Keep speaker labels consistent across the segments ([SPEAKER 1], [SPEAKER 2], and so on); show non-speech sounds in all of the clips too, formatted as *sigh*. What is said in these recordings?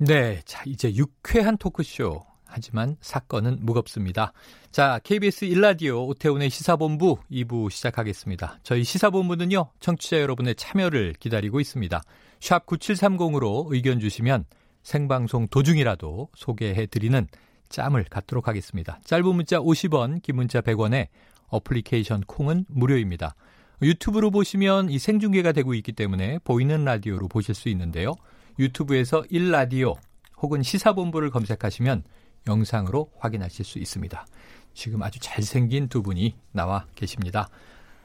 [SPEAKER 1] 네, 자 이제 유쾌한 토크쇼. 하지만 사건은 무겁습니다. 자, KBS 일라디오 오태훈의 시사본부 2부 시작하겠습니다. 저희 시사본부는요, 청취자 여러분의 참여를 기다리고 있습니다. 샵 9730으로 의견 주시면 생방송 도중이라도 소개해드리는 짬을 갖도록 하겠습니다. 짧은 문자 50원, 긴 문자 100원에 어플리케이션 콩은 무료입니다. 유튜브로 보시면 이 생중계가 되고 있기 때문에 보이는 라디오로 보실 수 있는데요. 유튜브에서 1라디오 혹은 시사본부를 검색하시면 영상으로 확인하실 수 있습니다. 지금 아주 잘생긴 두 분이 나와 계십니다.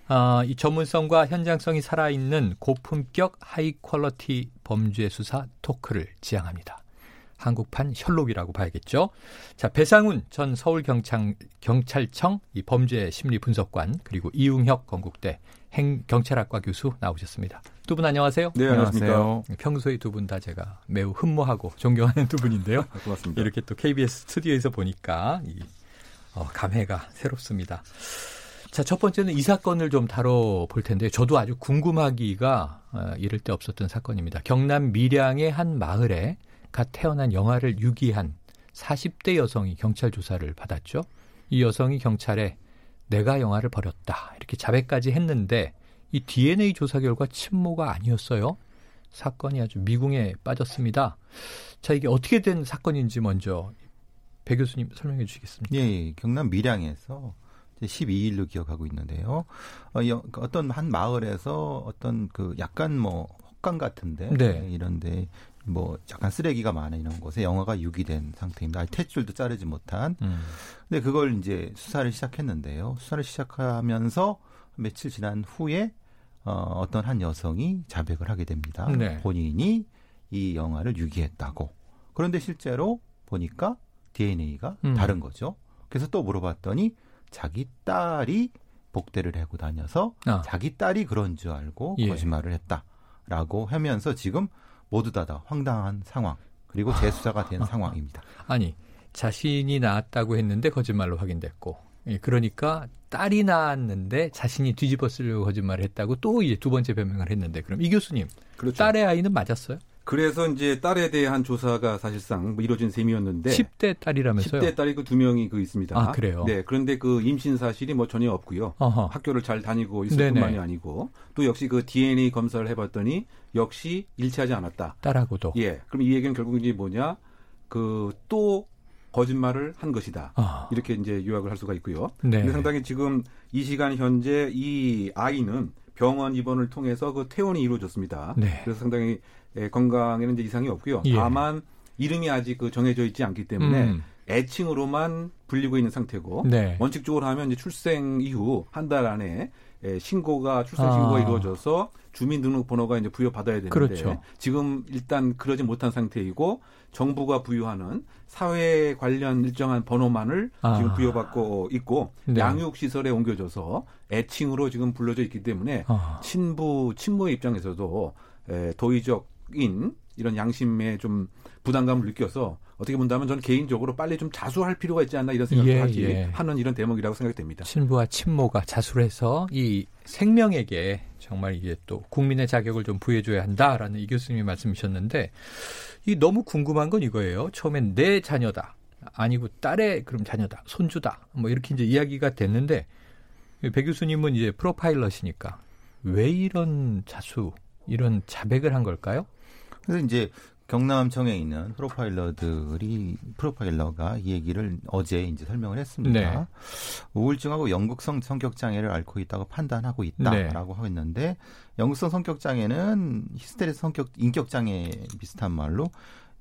[SPEAKER 1] 어, 이 전문성과 현장성이 살아있는 고품격 high quality 범죄 수사 토크를 지향합니다. 한국판 셜록이라고 봐야겠죠. 자, 배상훈 전 서울경찰, 경찰청 이 범죄 심리 분석관 그리고 이웅혁 건국대 행 경찰학과 교수 나오셨습니다. 두 분 안녕하세요.
[SPEAKER 2] 네, 안녕하세요.
[SPEAKER 1] 평소에 두 분 다 제가 매우 흠모하고 존경하는 두 분인데요. *laughs*
[SPEAKER 2] 고맙습니다.
[SPEAKER 1] 이렇게 또 KBS 스튜디오에서 보니까 이, 어, 감회가 새롭습니다. 자, 첫 번째는 이 사건을 좀 다뤄볼 텐데 저도 아주 궁금하기가 어, 이럴 데 없었던 사건입니다. 경남 밀양의 한 마을에 갓 태어난 영아를 유기한 40대 여성이 경찰 조사를 받았죠. 이 여성이 경찰에 내가 영아를 버렸다 이렇게 자백까지 했는데 이 DNA 조사 결과 친모가 아니었어요. 사건이 아주 미궁에 빠졌습니다. 자 이게 어떻게 된 사건인지 먼저 배 교수님 설명해 주시겠습니까?
[SPEAKER 2] 예, 경남 밀양에서 12일로 기억하고 있는데요. 어, 떤 한 마을에서 어떤 그 약간 뭐 헛간 같은데
[SPEAKER 1] 네.
[SPEAKER 2] 이런데 뭐 약간 쓰레기가 많은 이런 곳에 영화가 유기된 상태입니다. 아니, 탯줄도 자르지 못한.
[SPEAKER 1] 음.
[SPEAKER 2] 근데 그걸 이제 수사를 시작했는데요. 수사를 시작하면서 며칠 지난 후에 어, 어떤 한 여성이 자백을 하게 됩니다.
[SPEAKER 1] 네.
[SPEAKER 2] 본인이 이 영화를 유기했다고. 그런데 실제로 보니까 DNA가
[SPEAKER 1] 음.
[SPEAKER 2] 다른 거죠. 그래서 또 물어봤더니 자기 딸이 복대를 하고 다녀서
[SPEAKER 1] 아.
[SPEAKER 2] 자기 딸이 그런 줄 알고
[SPEAKER 1] 예.
[SPEAKER 2] 거짓말을 했다라고 하면서 지금 모두 다, 다 황당한 상황 그리고 재수사가 된 상황입니다.
[SPEAKER 1] 아니 자신이 낳았다고 했는데 거짓말로 확인됐고 예, 그러니까 딸이 낳았는데 자신이 뒤집어 쓰려고 거짓말을 했다고 또 이제 두 번째 변명을 했는데 그럼 이 교수님
[SPEAKER 3] 그렇죠.
[SPEAKER 1] 딸의 아이는 맞았어요?
[SPEAKER 3] 그래서 이제 딸에 대한 조사가 사실상 뭐 이루어진 셈이었는데
[SPEAKER 1] 10대 딸이라면서요?
[SPEAKER 3] 10대 딸이 그 두 명이 그 있습니다.
[SPEAKER 1] 아, 그래요?
[SPEAKER 3] 네. 그런데 그 임신 사실이 뭐 전혀 없고요.
[SPEAKER 1] 어허.
[SPEAKER 3] 학교를 잘 다니고 있을
[SPEAKER 1] 네네.
[SPEAKER 3] 뿐만이 아니고 또 역시 그 DNA 검사를 해 봤더니 역시 일치하지 않았다.
[SPEAKER 1] 딸하고도.
[SPEAKER 3] 예. 그럼 이 얘기는 결국 이제 뭐냐? 그 또 거짓말을 한 것이다.
[SPEAKER 1] 아.
[SPEAKER 3] 이렇게 이제 요약을 할 수가 있고요.
[SPEAKER 1] 네.
[SPEAKER 3] 근데 상당히 지금 이 시간 현재 이 아이는 병원 입원을 통해서 그 퇴원이 이루어졌습니다.
[SPEAKER 1] 네.
[SPEAKER 3] 그래서 상당히 예, 건강에는 이제 이상이 없고요.
[SPEAKER 1] 예.
[SPEAKER 3] 다만 이름이 아직 그 정해져 있지 않기 때문에
[SPEAKER 1] 음.
[SPEAKER 3] 애칭으로만 불리고 있는 상태고
[SPEAKER 1] 네.
[SPEAKER 3] 원칙적으로 하면 이제 출생 이후 한 달 안에 예, 신고가 출생
[SPEAKER 1] 아.
[SPEAKER 3] 신고가 이루어져서 주민등록번호가 이제 부여받아야 되는데
[SPEAKER 1] 그렇죠.
[SPEAKER 3] 지금 일단 그러지 못한 상태이고 정부가 부여하는 사회 관련 일정한 번호만을
[SPEAKER 1] 아.
[SPEAKER 3] 지금 부여받고 있고
[SPEAKER 1] 네.
[SPEAKER 3] 양육 시설에 옮겨져서 애칭으로 지금 불려져 있기 때문에
[SPEAKER 1] 아.
[SPEAKER 3] 친부 친모의 입장에서도 에, 도의적인 이런 양심에 좀 부담감을 느껴서 어떻게 본다면 저는 개인적으로 빨리 좀 자수할 필요가 있지 않나 이런 생각을
[SPEAKER 1] 예,
[SPEAKER 3] 하지
[SPEAKER 1] 예.
[SPEAKER 3] 하는 이런 대목이라고 생각이 됩니다.
[SPEAKER 1] 친부와 친모가 자수를 해서 이 생명에게 정말 이게 또 국민의 자격을 좀 부여줘야 한다라는 이 교수님이 말씀이셨는데 이 너무 궁금한 건 이거예요. 처음엔 내 자녀다 아니고 딸의 그럼 자녀다 손주다 뭐 이렇게 이제 이야기가 됐는데 배 교수님은 이제 프로파일러시니까 왜 이런 자수 이런 자백을 한 걸까요?
[SPEAKER 2] 그래서 이제 경남청에 있는 프로파일러들이 프로파일러가 이 얘기를 어제 이제 설명을 했습니다.
[SPEAKER 1] 네.
[SPEAKER 2] 우울증하고 연극성 성격 장애를 앓고 있다고 판단하고 있다라고 하고 있는데 연극성 성격 장애는 히스테리 성격 인격 장애 비슷한 말로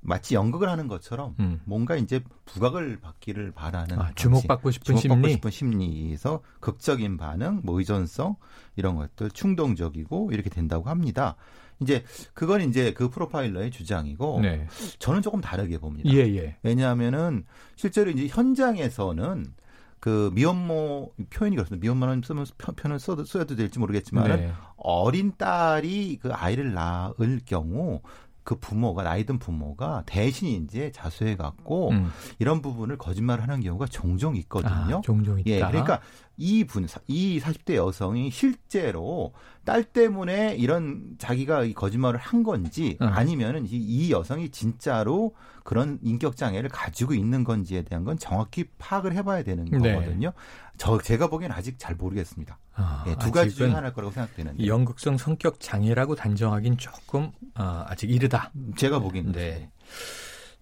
[SPEAKER 2] 마치 연극을 하는 것처럼
[SPEAKER 1] 음.
[SPEAKER 2] 뭔가 이제 부각을 받기를 바라는
[SPEAKER 1] 아, 주목받고 싶은
[SPEAKER 2] 주목받고
[SPEAKER 1] 심리?
[SPEAKER 2] 싶은 심리에서 극적인 반응, 뭐 의존성 이런 것들 충동적이고 이렇게 된다고 합니다. 이제 그건 이제 그 프로파일러의 주장이고
[SPEAKER 1] 네.
[SPEAKER 2] 저는 조금 다르게 봅니다.
[SPEAKER 1] 예, 예.
[SPEAKER 2] 왜냐하면은 실제로 이제 현장에서는 그 미혼모 표현이 그렇습니다. 미혼모는 쓰면 표현을 써도 써도 될지 모르겠지만 은
[SPEAKER 1] 네.
[SPEAKER 2] 어린 딸이 그 아이를 낳을 경우 그 부모가 나이 든 부모가 대신 이제 자수해 갖고
[SPEAKER 1] 음.
[SPEAKER 2] 이런 부분을 거짓말하는 경우가 종종 있거든요.
[SPEAKER 1] 아, 종종 있다.
[SPEAKER 2] 예, 그러니까 이 분, 이 40대 여성이 실제로 딸 때문에 이런 자기가 이 거짓말을 한 건지
[SPEAKER 1] 음.
[SPEAKER 2] 아니면은 이, 이 여성이 진짜로 그런 인격 장애를 가지고 있는 건지에 대한 건 정확히 파악을 해봐야 되는
[SPEAKER 1] 네.
[SPEAKER 2] 거거든요. 저 제가 보기엔 아직 잘 모르겠습니다.
[SPEAKER 1] 아,
[SPEAKER 2] 예, 두 가지 중에
[SPEAKER 1] 아직은
[SPEAKER 2] 하나일 거라고 생각되는데
[SPEAKER 1] 연극성 성격 장애라고 단정하긴 조금 아, 아직 이르다.
[SPEAKER 2] 제가 보기에는
[SPEAKER 1] 네.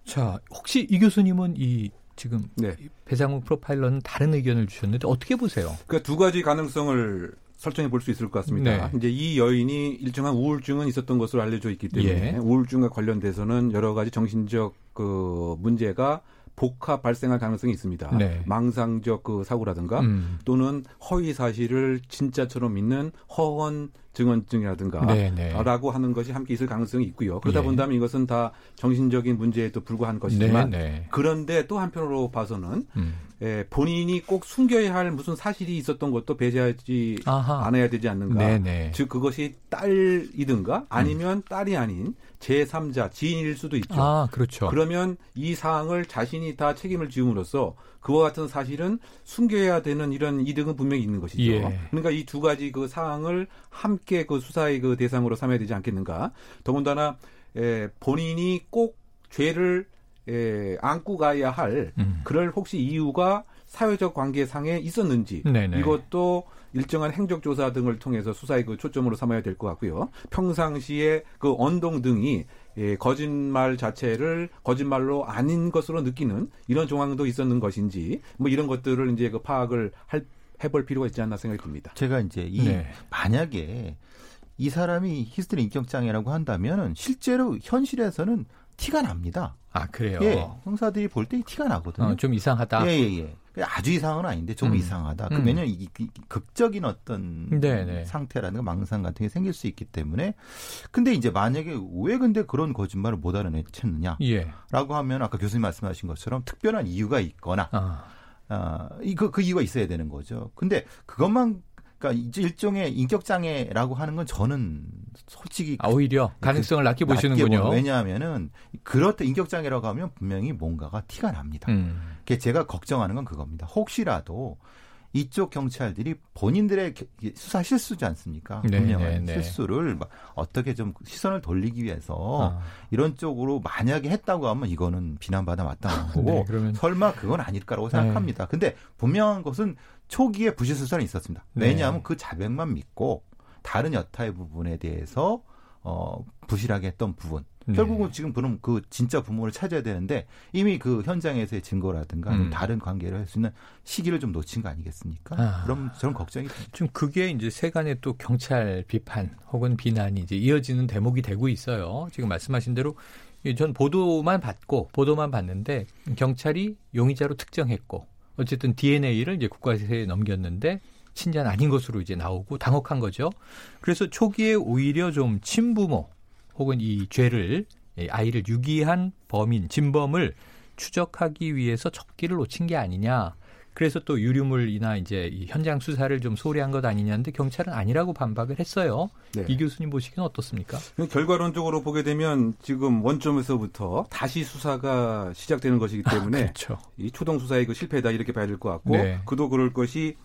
[SPEAKER 1] 자, 혹시 이 교수님은 이 지금
[SPEAKER 3] 네.
[SPEAKER 1] 배상우 프로파일러는 다른 의견을 주셨는데 어떻게 보세요?
[SPEAKER 3] 그러니까 두 가지 가능성을 설정해 볼 수 있을 것 같습니다.
[SPEAKER 1] 네.
[SPEAKER 3] 이제 이 여인이 일정한 우울증은 있었던 것으로 알려져 있기 때문에
[SPEAKER 1] 예.
[SPEAKER 3] 우울증과 관련돼서는 여러 가지 정신적 그 문제가 복합 발생할 가능성이 있습니다.
[SPEAKER 1] 네.
[SPEAKER 3] 망상적 그 사고라든가
[SPEAKER 1] 음.
[SPEAKER 3] 또는 허위 사실을 진짜처럼 믿는 허언 증언증이라든가
[SPEAKER 1] 네, 네.
[SPEAKER 3] 라고 하는 것이 함께 있을 가능성이 있고요. 그러다
[SPEAKER 1] 예.
[SPEAKER 3] 본다면 이것은 다 정신적인 문제에도 불구한 것이지만
[SPEAKER 1] 네, 네.
[SPEAKER 3] 그런데 또 한편으로 봐서는
[SPEAKER 1] 음.
[SPEAKER 3] 에, 본인이 꼭 숨겨야 할 무슨 사실이 있었던 것도 배제하지
[SPEAKER 1] 아하.
[SPEAKER 3] 않아야 되지 않는가.
[SPEAKER 1] 네, 네.
[SPEAKER 3] 즉 그것이 딸이든가 아니면 딸이 아닌 제3자 지인일 수도 있죠.
[SPEAKER 1] 아, 그렇죠.
[SPEAKER 3] 그러면 이 사항을 자신이 다 책임을 지음으로써 그와 같은 사실은 숨겨야 되는 이런 이득은 분명히 있는 것이죠.
[SPEAKER 1] 예.
[SPEAKER 3] 그러니까 이 두 가지 그 사항을 함께 그 수사의 그 대상으로 삼아야 되지 않겠는가. 더군다나 에, 본인이 꼭 죄를 에, 안고 가야 할
[SPEAKER 1] 음.
[SPEAKER 3] 그럴 혹시 이유가 사회적 관계상에 있었는지
[SPEAKER 1] 네네.
[SPEAKER 3] 이것도 일정한 행적 조사 등을 통해서 수사의 그 초점으로 삼아야 될 것 같고요. 평상시에 그 언동 등이 예, 거짓말 자체를 거짓말로 아닌 것으로 느끼는 이런 정황도 있었는 것인지 뭐 이런 것들을 이제 그 파악을 할, 해볼 필요가 있지 않나 생각이 듭니다.
[SPEAKER 2] 제가 이제 이
[SPEAKER 1] 네.
[SPEAKER 2] 만약에 이 사람이 히스테리 인격 장애라고 한다면은 실제로 현실에서는 티가 납니다.
[SPEAKER 1] 아, 그래요.
[SPEAKER 2] 예, 형사들이 볼 때 티가 나거든요.
[SPEAKER 1] 어, 좀 이상하다.
[SPEAKER 2] 예, 예, 예. 아주 이상은 아닌데 조금
[SPEAKER 1] 음.
[SPEAKER 2] 이상하다. 그
[SPEAKER 1] 음.
[SPEAKER 2] 왜냐면 이, 이 극적인 어떤
[SPEAKER 1] 네네.
[SPEAKER 2] 상태라든가 망상 같은 게 생길 수 있기 때문에. 근데 이제 만약에 왜 근데 그런 거짓말을 못 알아냈느냐라고
[SPEAKER 1] 예.
[SPEAKER 2] 하면 아까 교수님 말씀하신 것처럼 특별한 이유가 있거나
[SPEAKER 1] 아,
[SPEAKER 2] 아, 이거 그 이유가 있어야 되는 거죠. 근데 그것만 그러니까 일종의 인격 장애라고 하는 건 저는 솔직히
[SPEAKER 1] 아, 오히려 가능성을 낮게 보시는군요.
[SPEAKER 2] 보는- 왜냐하면은 그렇다 인격 장애라고 하면 분명히 뭔가가 티가 납니다.
[SPEAKER 1] 음.
[SPEAKER 2] 그게 제가 걱정하는 건 그겁니다. 혹시라도 이쪽 경찰들이 본인들의 수사 실수지 않습니까?
[SPEAKER 1] 네,
[SPEAKER 2] 분명한
[SPEAKER 1] 네, 네.
[SPEAKER 2] 실수를 막 어떻게 좀 시선을 돌리기 위해서
[SPEAKER 1] 아.
[SPEAKER 2] 이런 쪽으로 만약에 했다고 하면 이거는 비난받아 마땅한 *laughs* 거고
[SPEAKER 1] 네, 그러면
[SPEAKER 2] 설마 그건 아닐까라고 생각합니다. 근데 분명한 것은 초기에 부실 수사는 있었습니다.
[SPEAKER 1] 네.
[SPEAKER 2] 왜냐하면 그 자백만 믿고 다른 여타의 부분에 대해서 어 부실하게 했던 부분.
[SPEAKER 1] 네.
[SPEAKER 2] 결국은 지금 그럼 그 진짜 부모를 찾아야 되는데 이미 그 현장에서의 증거라든가
[SPEAKER 1] 음.
[SPEAKER 2] 다른 관계를 할 수 있는 시기를 좀 놓친 거 아니겠습니까?
[SPEAKER 1] 아.
[SPEAKER 2] 그럼 저는 걱정이 됩니다.
[SPEAKER 1] 좀 그게 이제 세간의 또 경찰 비판 혹은 비난이 이제 이어지는 대목이 되고 있어요. 지금 말씀하신 대로 이전 보도만 받고 보도만 봤는데 경찰이 용의자로 특정했고 어쨌든 DNA를 이제 국가세에 넘겼는데 친자는 아닌 것으로 이제 나오고 당혹한 거죠. 그래서 초기에 오히려 좀 친부모 혹은 이 죄를 이 아이를 유기한 범인 진범을 추적하기 위해서 적기를 놓친 게 아니냐. 그래서 또 유류물이나 이제 이 현장 수사를 좀 소홀히 한 것 아니냐는데 경찰은 아니라고 반박을 했어요.
[SPEAKER 3] 네.
[SPEAKER 1] 이 교수님 보시기는 어떻습니까?
[SPEAKER 3] 결과론적으로 보게 되면 지금 원점에서부터 다시 수사가 시작되는 것이기 때문에
[SPEAKER 1] 그렇죠.
[SPEAKER 3] 이 초동 수사의 그 실패다 이렇게 봐야 될 것 같고
[SPEAKER 1] 네.
[SPEAKER 3] 그도 그럴 것이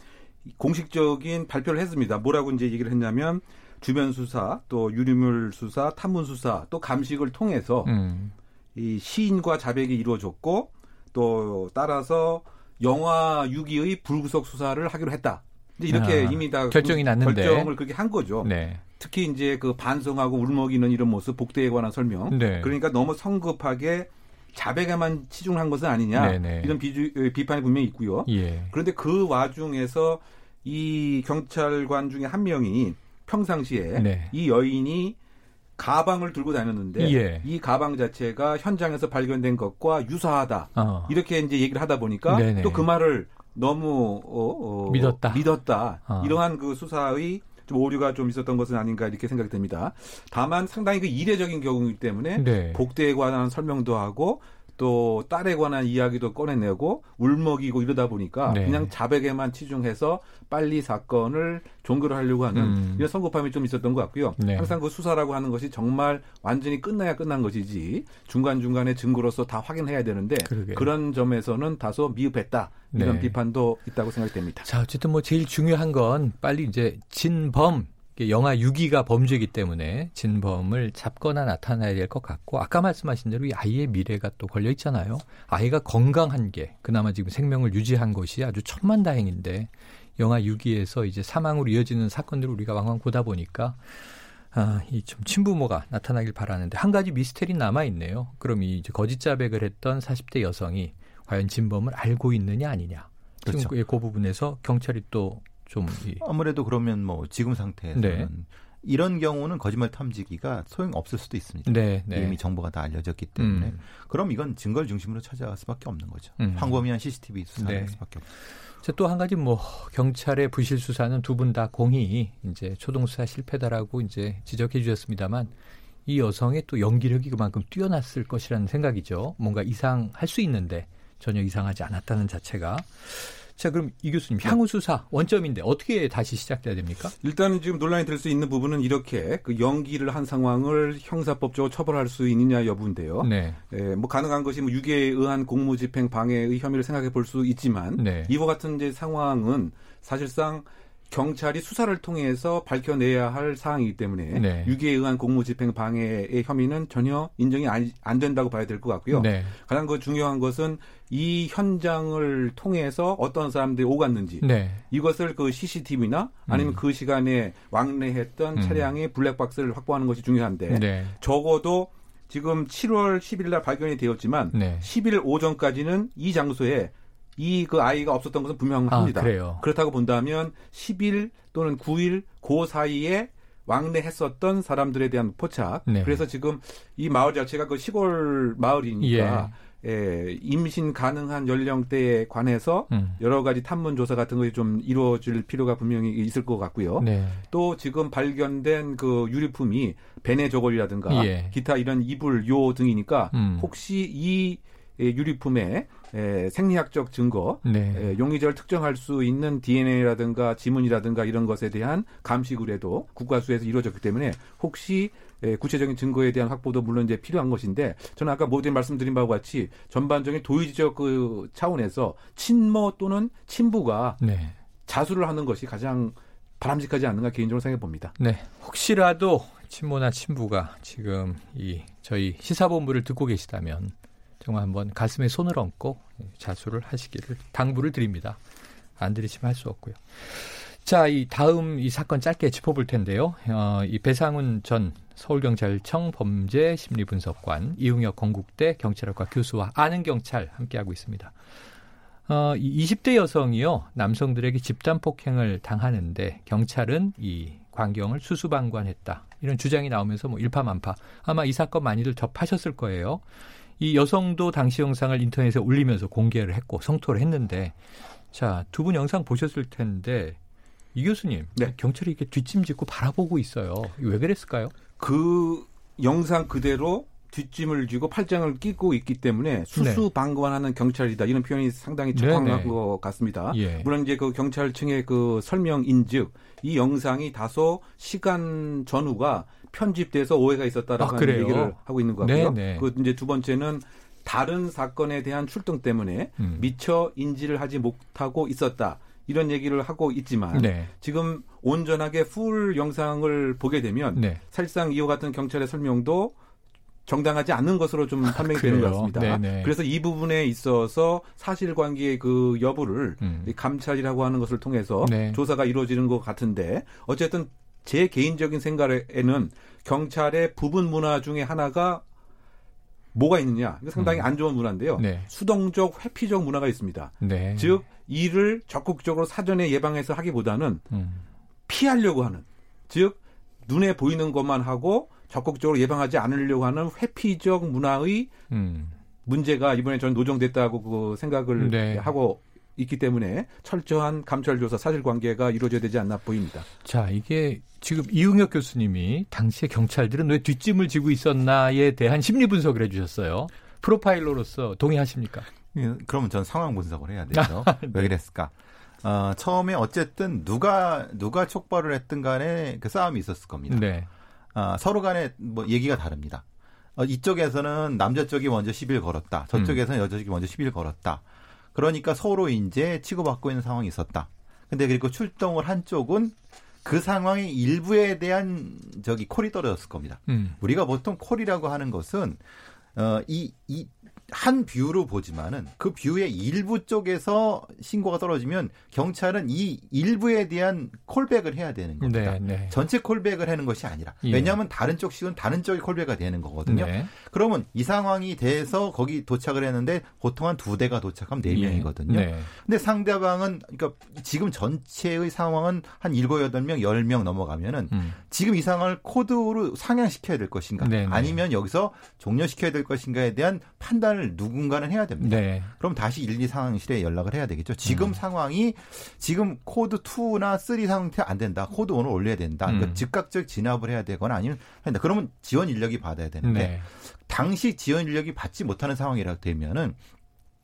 [SPEAKER 3] 공식적인 발표를 했습니다. 뭐라고 이제 얘기를 했냐면 주변 수사, 또 유리물 수사, 탐문 수사, 또 감식을 통해서
[SPEAKER 1] 음.
[SPEAKER 3] 이 시인과 자백이 이루어졌고 또 따라서 영화 6기의 불구속 수사를 하기로 했다. 이렇게
[SPEAKER 1] 아,
[SPEAKER 3] 이미 다
[SPEAKER 1] 결정이
[SPEAKER 3] 그
[SPEAKER 1] 났는데.
[SPEAKER 3] 결정을 그렇게 한 거죠.
[SPEAKER 1] 네.
[SPEAKER 3] 특히 이제 그 반성하고 울먹이는 이런 모습, 복대에 관한 설명.
[SPEAKER 1] 네.
[SPEAKER 3] 그러니까 너무 성급하게 자백에만 치중한 것은 아니냐.
[SPEAKER 1] 네네.
[SPEAKER 3] 이런 비주, 비판이 분명히 있고요.
[SPEAKER 1] 예.
[SPEAKER 3] 그런데 그 와중에서 이 경찰관 중에 한 명이 평상시에
[SPEAKER 1] 네.
[SPEAKER 3] 이 여인이 가방을 들고 다녔는데
[SPEAKER 1] 예.
[SPEAKER 3] 이 가방 자체가 현장에서 발견된 것과 유사하다.
[SPEAKER 1] 어.
[SPEAKER 3] 이렇게 이제 얘기를 하다 보니까. 또 그 말을 너무 어, 어,
[SPEAKER 1] 믿었다.
[SPEAKER 3] 믿었다.
[SPEAKER 1] 어.
[SPEAKER 3] 이러한 그 수사의 좀 오류가 좀 있었던 것은 아닌가 이렇게 생각이 듭니다. 다만 상당히 그 이례적인 경우이기 때문에
[SPEAKER 1] 네.
[SPEAKER 3] 복대에 관한 설명도 하고 또 딸에 관한 이야기도 꺼내내고 울먹이고 이러다 보니까
[SPEAKER 1] 네.
[SPEAKER 3] 그냥 자백에만 치중해서 빨리 사건을 종결을 하려고 하는
[SPEAKER 1] 음.
[SPEAKER 3] 이런 성급함이 좀 있었던 것 같고요.
[SPEAKER 1] 네.
[SPEAKER 3] 항상 그 수사라고 하는 것이 정말 완전히 끝나야 끝난 것이지 중간 중간에 증거로서 다 확인해야 되는데
[SPEAKER 1] 그러게요.
[SPEAKER 3] 그런 점에서는 다소 미흡했다 이런
[SPEAKER 1] 네.
[SPEAKER 3] 비판도 있다고 생각됩니다.
[SPEAKER 1] 자, 어쨌든 뭐 제일 중요한 건 빨리 이제 진범 영하 6위가 범죄이기 때문에 진범을 잡거나 나타나야 될 것 같고 아까 말씀하신 대로 이 아이의 미래가 또 걸려 있잖아요. 아이가 건강한 게 그나마 지금 생명을 유지한 것이 아주 천만다행인데 영하 6위에서 이제 사망으로 이어지는 사건들을 우리가 왕왕 보다 보니까 아, 이 좀 친부모가 나타나길 바라는데 한 가지 미스테리 남아 있네요. 그럼 이 이제 거짓 자백을 했던 40대 여성이 과연 진범을 알고 있느냐 아니냐.
[SPEAKER 2] 그렇죠.
[SPEAKER 1] 지금 그- 그 부분에서 경찰이 또 좀
[SPEAKER 2] 아무래도 그러면 뭐 지금 상태에서는
[SPEAKER 1] 네.
[SPEAKER 2] 이런 경우는 거짓말 탐지기가 소용 없을 수도 있습니다.
[SPEAKER 1] 네, 네.
[SPEAKER 2] 이미 정보가 다 알려졌기 때문에
[SPEAKER 1] 음.
[SPEAKER 2] 그럼 이건 증거를 중심으로 찾아갈 수밖에 없는 거죠.
[SPEAKER 1] 음.
[SPEAKER 2] 황범위한 CCTV 수사할
[SPEAKER 1] 네.
[SPEAKER 2] 수밖에 없죠.
[SPEAKER 1] 또한 가지 뭐 경찰의 부실 수사는 두 분 다 공히 이제 초동 수사 실패다라고 이제 지적해 주셨습니다만 이 여성의 또 연기력이 그만큼 뛰어났을 것이라는 생각이죠. 뭔가 이상할 수 있는데 전혀 이상하지 않았다는 자체가 자 그럼 이 교수님 향후 수사 원점인데 어떻게 다시 시작돼야 됩니까?
[SPEAKER 3] 일단은 지금 논란이 될 수 있는 부분은 이렇게 그 연기를 한 상황을 형사법적으로 처벌할 수 있느냐 여부인데요.
[SPEAKER 1] 네,
[SPEAKER 3] 예, 뭐 가능한 것이 뭐 유괴에 의한 공무집행 방해의 혐의를 생각해 볼 수 있지만
[SPEAKER 1] 네.
[SPEAKER 3] 이와 같은 이제 상황은 사실상 경찰이 수사를 통해서 밝혀내야 할 사항이기 때문에
[SPEAKER 1] 네.
[SPEAKER 3] 유괴에 의한 공무집행 방해의 혐의는 전혀 인정이 안, 안 된다고 봐야 될 것 같고요.
[SPEAKER 1] 네,
[SPEAKER 3] 가장 그 중요한 것은 이 현장을 통해서 어떤 사람들이 오갔는지
[SPEAKER 1] 네,
[SPEAKER 3] 이것을 그 CCTV나 아니면
[SPEAKER 1] 음.
[SPEAKER 3] 그 시간에 왕래했던
[SPEAKER 1] 음.
[SPEAKER 3] 차량의 블랙박스를 확보하는 것이 중요한데
[SPEAKER 1] 네,
[SPEAKER 3] 적어도 지금 7월 10일 날 발견이 되었지만
[SPEAKER 1] 네.
[SPEAKER 3] 10일 오전까지는 이 장소에 이 그 아이가 없었던 것은 분명합니다.
[SPEAKER 1] 아, 그래요.
[SPEAKER 3] 그렇다고 본다면 10일 또는 9일 그 사이에 왕래했었던 사람들에 대한 포착.
[SPEAKER 1] 네.
[SPEAKER 3] 그래서 지금 이 마을 자체가 그 시골 마을이니까 예, 임신 가능한 연령대에 관해서
[SPEAKER 1] 음.
[SPEAKER 3] 여러 가지 탐문 조사 같은 것이 좀 이루어질 필요가 분명히 있을 것 같고요.
[SPEAKER 1] 네,
[SPEAKER 3] 또 지금 발견된 그 유류품이 베네저골이라든가
[SPEAKER 1] 예.
[SPEAKER 3] 기타 이런 이불 요 등이니까
[SPEAKER 1] 음.
[SPEAKER 3] 혹시 이 예, 유류품의 에, 생리학적 증거,
[SPEAKER 1] 네.
[SPEAKER 3] 에, 용의자를 특정할 수 있는 DNA라든가 지문이라든가 이런 것에 대한 감시 의뢰도 국가수에서 이루어졌기 때문에 혹시 에, 구체적인 증거에 대한 확보도 물론 이제 필요한 것인데 저는 아까 모든 말씀드린 바와 같이 전반적인 도의적 그 차원에서 친모 또는 친부가
[SPEAKER 1] 네.
[SPEAKER 3] 자수를 하는 것이 가장 바람직하지 않는가 개인적으로 생각해 봅니다.
[SPEAKER 1] 네. 혹시라도 친모나 친부가 지금 이 저희 시사본부를 듣고 계시다면 정말 한번 가슴에 손을 얹고 자수를 하시기를 당부를 드립니다. 안 들으시면 할 수 없고요. 자, 이 다음 이 사건 짧게 짚어볼 텐데요. 어, 이 배상훈 전 서울경찰청 범죄심리분석관, 이웅혁 건국대 경찰학과 교수와 아는 경찰 함께하고 있습니다. 어, 이 20대 여성이요, 남성들에게 집단 폭행을 당하는데 경찰은 이 광경을 수수방관했다. 이런 주장이 나오면서 뭐 일파만파. 아마 이 사건 많이들 접하셨을 거예요. 이 여성도 당시 영상을 인터넷에 올리면서 공개를 했고 성토를 했는데 자, 두 분 영상 보셨을 텐데 이 교수님,
[SPEAKER 3] 네.
[SPEAKER 1] 경찰이 이렇게 뒷짐짓고 바라보고 있어요. 왜 그랬을까요?
[SPEAKER 3] 그 영상 그대로 뒷짐을 쥐고 팔짱을 끼고 있기 때문에 수수방관하는 경찰이다 이런 표현이 상당히 적합한
[SPEAKER 1] 네. 네네.
[SPEAKER 3] 것 같습니다.
[SPEAKER 1] 예.
[SPEAKER 3] 물론 이제 그 경찰청의 그 설명인즉 이 영상이 다소 시간 전후가 편집돼서 오해가 있었다라고
[SPEAKER 1] 아,
[SPEAKER 3] 하는? 얘기를 하고 있는 것 같고요.
[SPEAKER 1] 네네.
[SPEAKER 3] 그 이제 두 번째는 다른 사건에 대한 출동 때문에
[SPEAKER 1] 음.
[SPEAKER 3] 미처 인지를 하지 못하고 있었다. 이런 얘기를 하고 있지만
[SPEAKER 1] 네.
[SPEAKER 3] 지금 온전하게 풀 영상을 보게 되면
[SPEAKER 1] 네.
[SPEAKER 3] 사실상 이와 같은 경찰의 설명도 정당하지 않는 것으로 좀 판명이 되는 것? 같습니다.
[SPEAKER 1] 네네.
[SPEAKER 3] 그래서 이 부분에 있어서 사실관계의 그 여부를
[SPEAKER 1] 음.
[SPEAKER 3] 이 감찰이라고 하는 것을 통해서
[SPEAKER 1] 네.
[SPEAKER 3] 조사가 이루어지는 것 같은데 어쨌든 제 개인적인 생각에는 경찰의 부분 문화 중에 하나가 뭐가 있느냐 이거 상당히
[SPEAKER 1] 음.
[SPEAKER 3] 안 좋은 문화인데요.
[SPEAKER 1] 네.
[SPEAKER 3] 수동적 회피적 문화가 있습니다.
[SPEAKER 1] 네.
[SPEAKER 3] 즉 이를 적극적으로 사전에 예방해서 하기보다는
[SPEAKER 1] 음.
[SPEAKER 3] 피하려고 하는 즉 눈에 보이는 것만 하고 적극적으로 예방하지 않으려고 하는 회피적 문화의
[SPEAKER 1] 음.
[SPEAKER 3] 문제가 이번에 저는 노정됐다고 그 생각을
[SPEAKER 1] 네.
[SPEAKER 3] 하고 있기 때문에 철저한 감찰 조사 사실 관계가 이루어져야 되지 않나 보입니다.
[SPEAKER 1] 자, 이게 지금 이웅혁 교수님이 당시에 경찰들은 왜 뒷짐을 지고 있었나에 대한 심리 분석을 해 주셨어요. 프로파일러로서 동의하십니까?
[SPEAKER 2] 예, 그러면 전 상황 분석을 해야 되죠. *laughs* 네. 왜 그랬을까? 어, 처음에 어쨌든 누가 누가 촉발을 했든 간에 그 싸움이 있었을 겁니다.
[SPEAKER 1] 네.
[SPEAKER 2] 어, 서로 간에 뭐 얘기가 다릅니다. 어, 이쪽에서는 남자 쪽이 먼저 시비를 걸었다. 저쪽에서는 음. 여자 쪽이 먼저 시비를 걸었다. 그러니까 서로 이제 치고받고 있는 상황이 있었다. 근데 그리고 출동을 한 쪽은 그 상황의 일부에 대한 저기 콜이 떨어졌을 겁니다. 음. 우리가 보통 콜이라고 하는 것은 어, 이, 이 한 view로 보지만은 그 view의 일부 쪽에서 신고가 떨어지면 경찰은 이 일부에 대한 callback을 해야 되는 겁니다. 네, 네. 전체 callback을 하는 것이 아니라 예. 왜냐하면 다른 쪽 시군 다른 쪽이 callback이 되는 거거든요. 네. 그러면 이 상황이 돼서 거기 도착을 했는데 보통 한 두 대가 도착하면 네 예. 명이거든요. 네. 근데 상대방은 그러니까 지금 전체의 상황은 한 일곱 여덟 명, 열 명 넘어가면은 음. 지금 이 상황을 코드로 상향시켜야 될 것인가 네, 네. 아니면 여기서 종료시켜야 될 것인가에 대한 판단 판단을 누군가는 해야 됩니다. 네. 그럼 다시 112 상황실에 연락을 해야 되겠죠. 지금 음. 상황이 지금 코드 2나 3 상태 안 된다. 코드 1을 올려야 된다. 그러니까 음. 즉각적 진압을 해야 되거나 아니면 한다. 그러면 지원 인력이 받아야 되는데 네. 당시 지원 인력이 받지 못하는 상황이라 되면은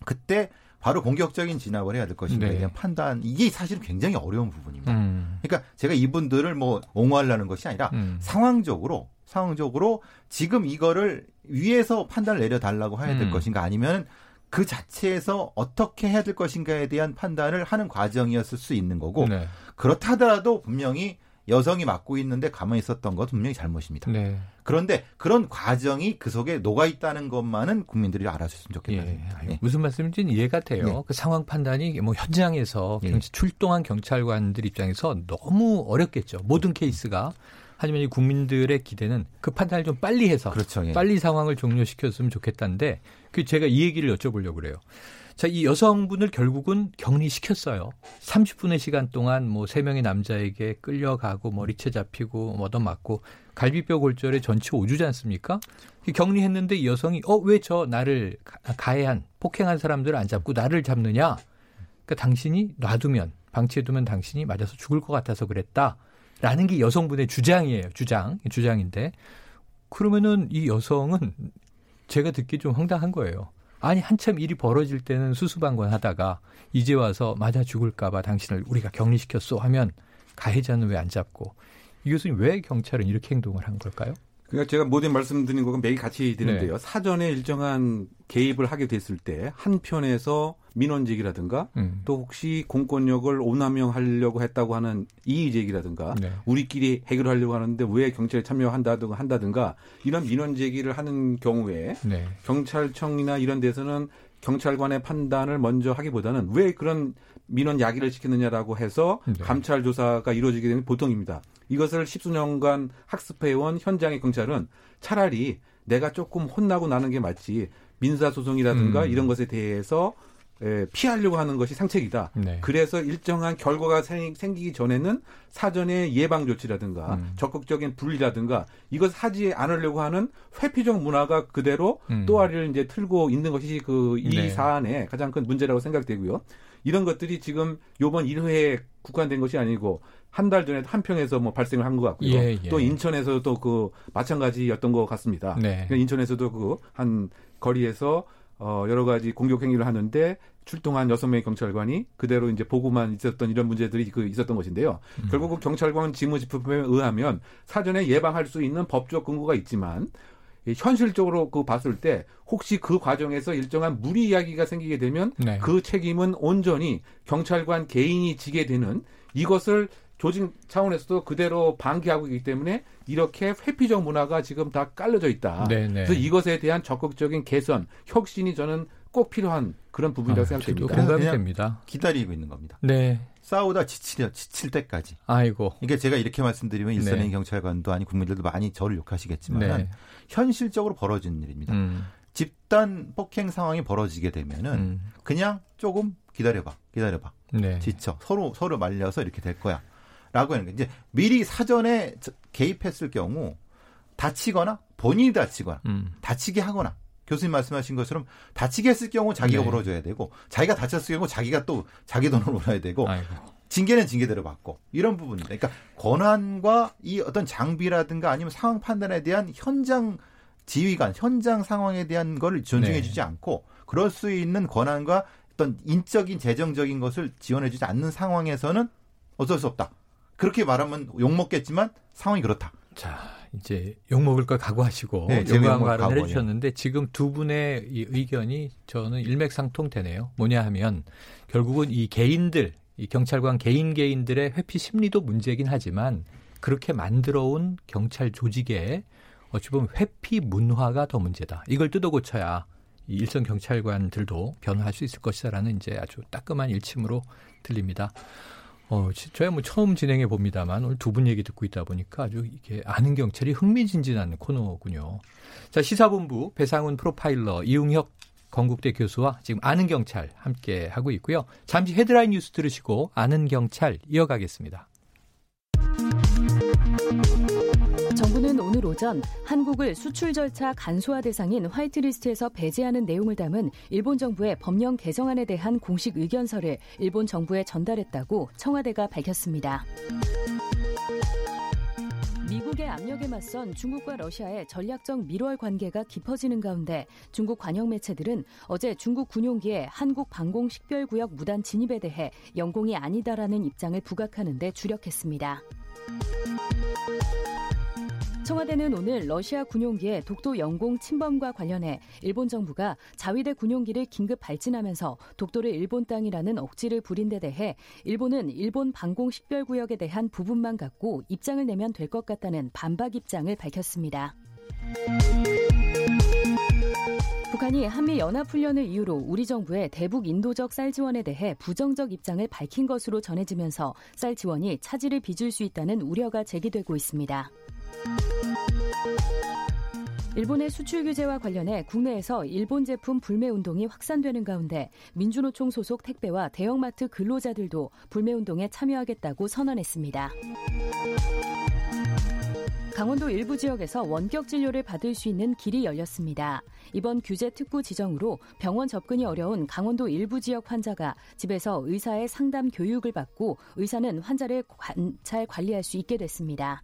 [SPEAKER 2] 그때 바로 공격적인 진압을 해야 될 것인가에 네. 대한 판단 이게 사실은 굉장히 어려운 부분입니다. 음. 그러니까 제가 이분들을 뭐 옹호하려는 것이 아니라 음. 상황적으로 상황적으로 지금 이거를 위에서 판단을 내려달라고 해야 될 음. 것인가 아니면 그 자체에서 어떻게 해야 될 것인가에 대한 판단을 하는 과정이었을 수 있는 거고 네. 그렇다 하더라도 분명히 여성이 맡고 있는데 가만히 있었던 것 분명히 잘못입니다. 네. 그런데 그런 과정이 그 속에 녹아 있다는 것만은 국민들이 알아줬으면 좋겠다. 예.
[SPEAKER 1] 예. 무슨 말씀인지는 이해가 돼요. 네. 그 상황 판단이 뭐 현장에서 예. 출동한 경찰관들 입장에서 너무 어렵겠죠. 모든 케이스가 하지만 이 국민들의 기대는 그 판단을 좀 빨리 해서 그렇죠, 예. 빨리 상황을 종료시켰으면 좋겠다는데 그 제가 이 얘기를 여쭤보려고 그래요. 자, 이 여성분을 결국은 격리시켰어요. 30분의 시간 동안 뭐세 명의 남자에게 끌려가고 머리채 잡히고 뭐 얻어 맞고 갈비뼈 골절에 전치 5주지 않습니까? 격리했는데 이 여성이 어 왜 저 나를 가해한 폭행한 사람들을 안 잡고 나를 잡느냐? 그러니까 당신이 놔두면 방치해두면 당신이 맞아서 죽을 것 같아서 그랬다. 라는 게 여성분의 주장이에요. 주장. 주장인데. 그러면은 이 여성은 제가 듣기 좀 황당한 거예요. 아니, 한참 일이 벌어질 때는 수수방관 하다가 이제 와서 맞아 죽을까봐 당신을 우리가 격리시켰어 하면 가해자는 왜 안 잡고 이 교수님 왜 경찰은 이렇게 행동을 한 걸까요?
[SPEAKER 3] 그러니까 제가 모든 말씀드린 거가 매일 같이 드는데요. 네. 사전에 일정한 개입을 하게 됐을 때 한편에서 민원직이라든가 음. 또 혹시 공권력을 오남용하려고 했다고 하는 이의제기라든가 네. 우리끼리 해결하려고 하는데 왜 경찰에 참여한다든가 한다든가 이런 민원 제기를 하는 경우에 네. 경찰청이나 이런 데서는 경찰관의 판단을 먼저 하기보다는 왜 그런 민원 야기를 시켰느냐라고 해서 네. 감찰 조사가 이루어지게 되는 보통입니다. 이것을 십수년간 학습해온 현장의 경찰은 차라리 내가 조금 혼나고 나는 게 맞지 민사소송이라든가 음. 이런 것에 대해서 에, 피하려고 하는 것이 상책이다. 네. 그래서 일정한 결과가 생, 기기 전에는 사전에 예방 조치라든가 음. 적극적인 분리라든가 이것 하지 않으려고 하는 회피적 문화가 그대로 음. 또아리를 이제 틀고 있는 것이 그이 네. 사안의 가장 큰 문제라고 생각되고요. 이런 것들이 지금 요번 1회에 국한된 것이 아니고 한 달 전에 한평에서 뭐 발생을 한 것 같고요. 예, 예. 또 인천에서도 그 마찬가지였던 것 같습니다. 네. 그러니까 인천에서도 그 한 거리에서 어 여러 가지 공격 행위를 하는데 출동한 여섯 명의 경찰관이 그대로 이제 보고만 있었던 이런 문제들이 그 있었던 것인데요. 음. 결국 그 경찰관 직무 집행에 의하면 사전에 예방할 수 있는 법적 근거가 있지만 현실적으로 그 봤을 때 혹시 그 과정에서 일정한 무리 이야기가 생기게 되면 네. 그 책임은 온전히 경찰관 개인이 지게 되는 이것을 조직 차원에서도 그대로 방기하고 있기 때문에 이렇게 회피적 문화가 지금 다 깔려져 있다. 네네. 네. 그래서 이것에 대한 적극적인 개선, 혁신이 저는 꼭 필요한 그런 부분이라고 아, 생각됩니다.
[SPEAKER 1] 공감이 됩니다.
[SPEAKER 2] 기다리고 있는 겁니다. 네. 싸우다 지칠, 지칠 때까지.
[SPEAKER 1] 아이고.
[SPEAKER 2] 이게 제가 이렇게 말씀드리면 일선의 네. 경찰관도 아니 국민들도 많이 저를 욕하시겠지만 네. 현실적으로 벌어지는 일입니다. 음. 집단 폭행 상황이 벌어지게 되면은 음. 그냥 조금 기다려봐, 기다려봐. 네. 지쳐 서로 서로 말려서 이렇게 될 거야. 라고 하는 게 이제 미리 사전에 개입했을 경우 다치거나 본인이 다치거나 음. 다치게 하거나 교수님 말씀하신 것처럼 다치게 했을 경우 자기가
[SPEAKER 1] 네.
[SPEAKER 2] 물어줘야 되고 자기가 다쳤을 경우 자기가 또 자기 돈을 물어야 되고
[SPEAKER 1] 아이고.
[SPEAKER 2] 징계는 징계대로 받고 이런 부분입니다. 그러니까 권한과 이 어떤 장비라든가 아니면 상황 판단에 대한 현장 지휘관, 현장 상황에 대한 걸 존중해주지
[SPEAKER 1] 네.
[SPEAKER 2] 않고 그럴 수 있는 권한과 어떤 인적인 재정적인 것을 지원해주지 않는 상황에서는 어쩔 수 없다. 그렇게 말하면 욕 먹겠지만 상황이 그렇다.
[SPEAKER 1] 자, 이제 욕먹을 걸 각오하시고
[SPEAKER 2] 네, 각오예요.
[SPEAKER 1] 해주셨는데 지금 두 분의 이 의견이 저는 일맥상통되네요. 뭐냐 하면 결국은 이 개인들, 이 경찰관 개인 개인들의 회피 심리도 문제긴 하지만 그렇게 만들어온 경찰 조직의 어찌 보면 회피 문화가 더 문제다. 이걸 뜯어 고쳐야 이 일선 경찰관들도 변화할 수 있을 것이다라는 이제 아주 따끔한 일침으로 들립니다. 어, 지- 저야 뭐 처음 진행해 봅니다만 오늘 두 분 얘기 듣고 있다 보니까 아주 이게 아는 경찰이 흥미진진한 코너군요. 자, 시사본부 배상훈 프로파일러 이웅혁 건국대 교수와 지금 아는 경찰 함께 하고 있고요. 잠시 헤드라인 뉴스 들으시고 아는 경찰 이어가겠습니다.
[SPEAKER 4] 오전 한국을 수출 절차 간소화 대상인 화이트리스트에서 배제하는 내용을 담은 일본 정부의 법령 개정안에 대한 공식 의견서를 일본 정부에 전달했다고 청와대가 밝혔습니다. 미국의 압력에 맞선 중국과 러시아의 전략적 밀월 관계가 깊어지는 가운데 중국 관영 매체들은 어제 중국 군용기의 한국 방공 식별구역 무단 진입에 대해 영공이 아니다라는 입장을 부각하는 데 주력했습니다. 청와대는 오늘 러시아 군용기의 독도 영공 침범과 관련해 일본 정부가 자위대 군용기를 긴급 발진하면서 독도를 일본 땅이라는 억지를 부린 데 대해 일본은 일본 방공 식별구역에 대한 부분만 갖고 입장을 내면 될 것 같다는 반박 입장을 밝혔습니다. 북한이 한미 연합훈련을 이유로 우리 정부의 대북 인도적 쌀 지원에 대해 부정적 입장을 밝힌 것으로 전해지면서 쌀 지원이 차질을 빚을 수 있다는 우려가 제기되고 있습니다. 일본의 수출 규제와 관련해 국내에서 일본 제품 불매 운동이 확산되는 가운데 민주노총 소속 택배와 대형마트 근로자들도 불매 운동에 참여하겠다고 선언했습니다. 강원도 일부 지역에서 원격 진료를 받을 수 있는 길이 열렸습니다. 이번 규제 특구 지정으로 병원 접근이 어려운 강원도 일부 지역 환자가 집에서 의사의 상담 교육을 받고 의사는 환자를 관찰 관리할 수 있게 됐습니다.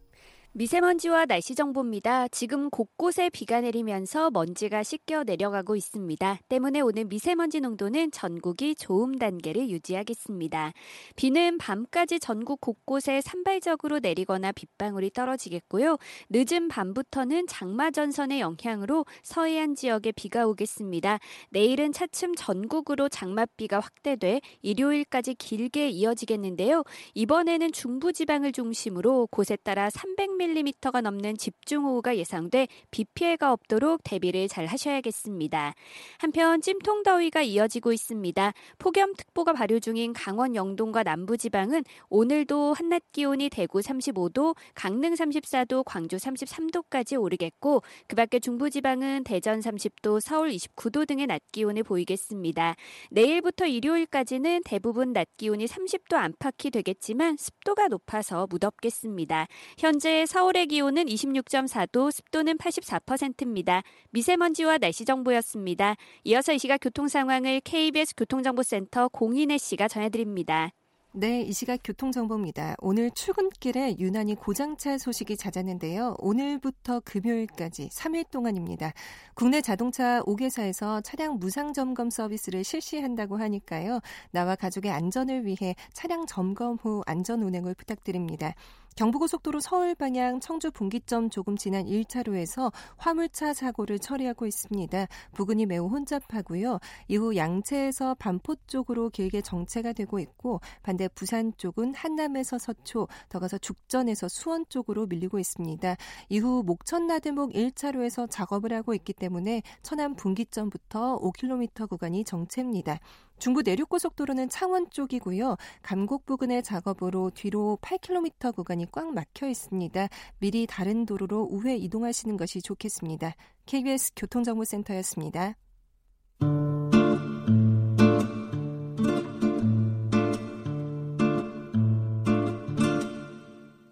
[SPEAKER 5] 미세먼지와 날씨 정보입니다. 지금 곳곳에 비가 내리면서 먼지가 씻겨 내려가고 있습니다. 때문에 오늘 미세먼지 농도는 전국이 좋음 단계를 유지하겠습니다. 비는 밤까지 전국 곳곳에 산발적으로 내리거나 빗방울이 떨어지겠고요. 늦은 밤부터는 장마 전선의 영향으로 서해안 지역에 비가 오겠습니다. 내일은 차츰 전국으로 장맛비가 확대돼 일요일까지 길게 이어지겠는데요. 이번에는 중부 지방을 중심으로 곳에 따라 300 10mm가 넘는 집중호우가 예상돼 비 피해가 없도록 대비를 잘 하셔야겠습니다. 한편 찜통더위가 이어지고 있습니다. 폭염특보가 발효 중인 강원 영동과 남부지방은 오늘도 한낮 기온이 대구 35도, 강릉 34도, 광주 33도까지 오르겠고 그 밖에 중부지방은 대전 30도, 서울 29도 등의 낮 기온을 보이겠습니다. 내일부터 일요일까지는 대부분 낮 기온이 30도 안팎이 되겠지만 습도가 높아서 무덥겠습니다. 현재 서울의 기온은 26.4도, 습도는 84%입니다. 미세먼지와 날씨 정보였습니다. 이어서 이 시각 교통 상황을 KBS 교통정보센터 공인혜 씨가 전해드립니다.
[SPEAKER 6] 네, 이 시각 교통정보입니다. 오늘 출근길에 유난히 고장차 소식이 잦았는데요. 오늘부터 금요일까지 3일 동안입니다. 국내 자동차 5개사에서 차량 무상 점검 서비스를 실시한다고 하니까요. 나와 가족의 안전을 위해 차량 점검 후 안전 운행을 부탁드립니다. 경부고속도로 서울 방향 청주 분기점 조금 지난 1차로에서 화물차 사고를 처리하고 있습니다. 부근이 매우 혼잡하고요. 이후 양채에서 반포 쪽으로 길게 정체가 되고 있고 반대 부산 쪽은 한남에서 서초, 더 가서 죽전에서 수원 쪽으로 밀리고 있습니다. 이후 목천 나들목 1차로에서 작업을 하고 있기 때문에 천안 분기점부터 5km 구간이 정체입니다. 중부 내륙고속도로는 창원 쪽이고요. 감곡 부근의 작업으로 뒤로 8km 구간이 꽉 막혀 있습니다. 미리 다른 도로로 우회 이동하시는 것이 좋겠습니다. KBS 교통정보센터였습니다.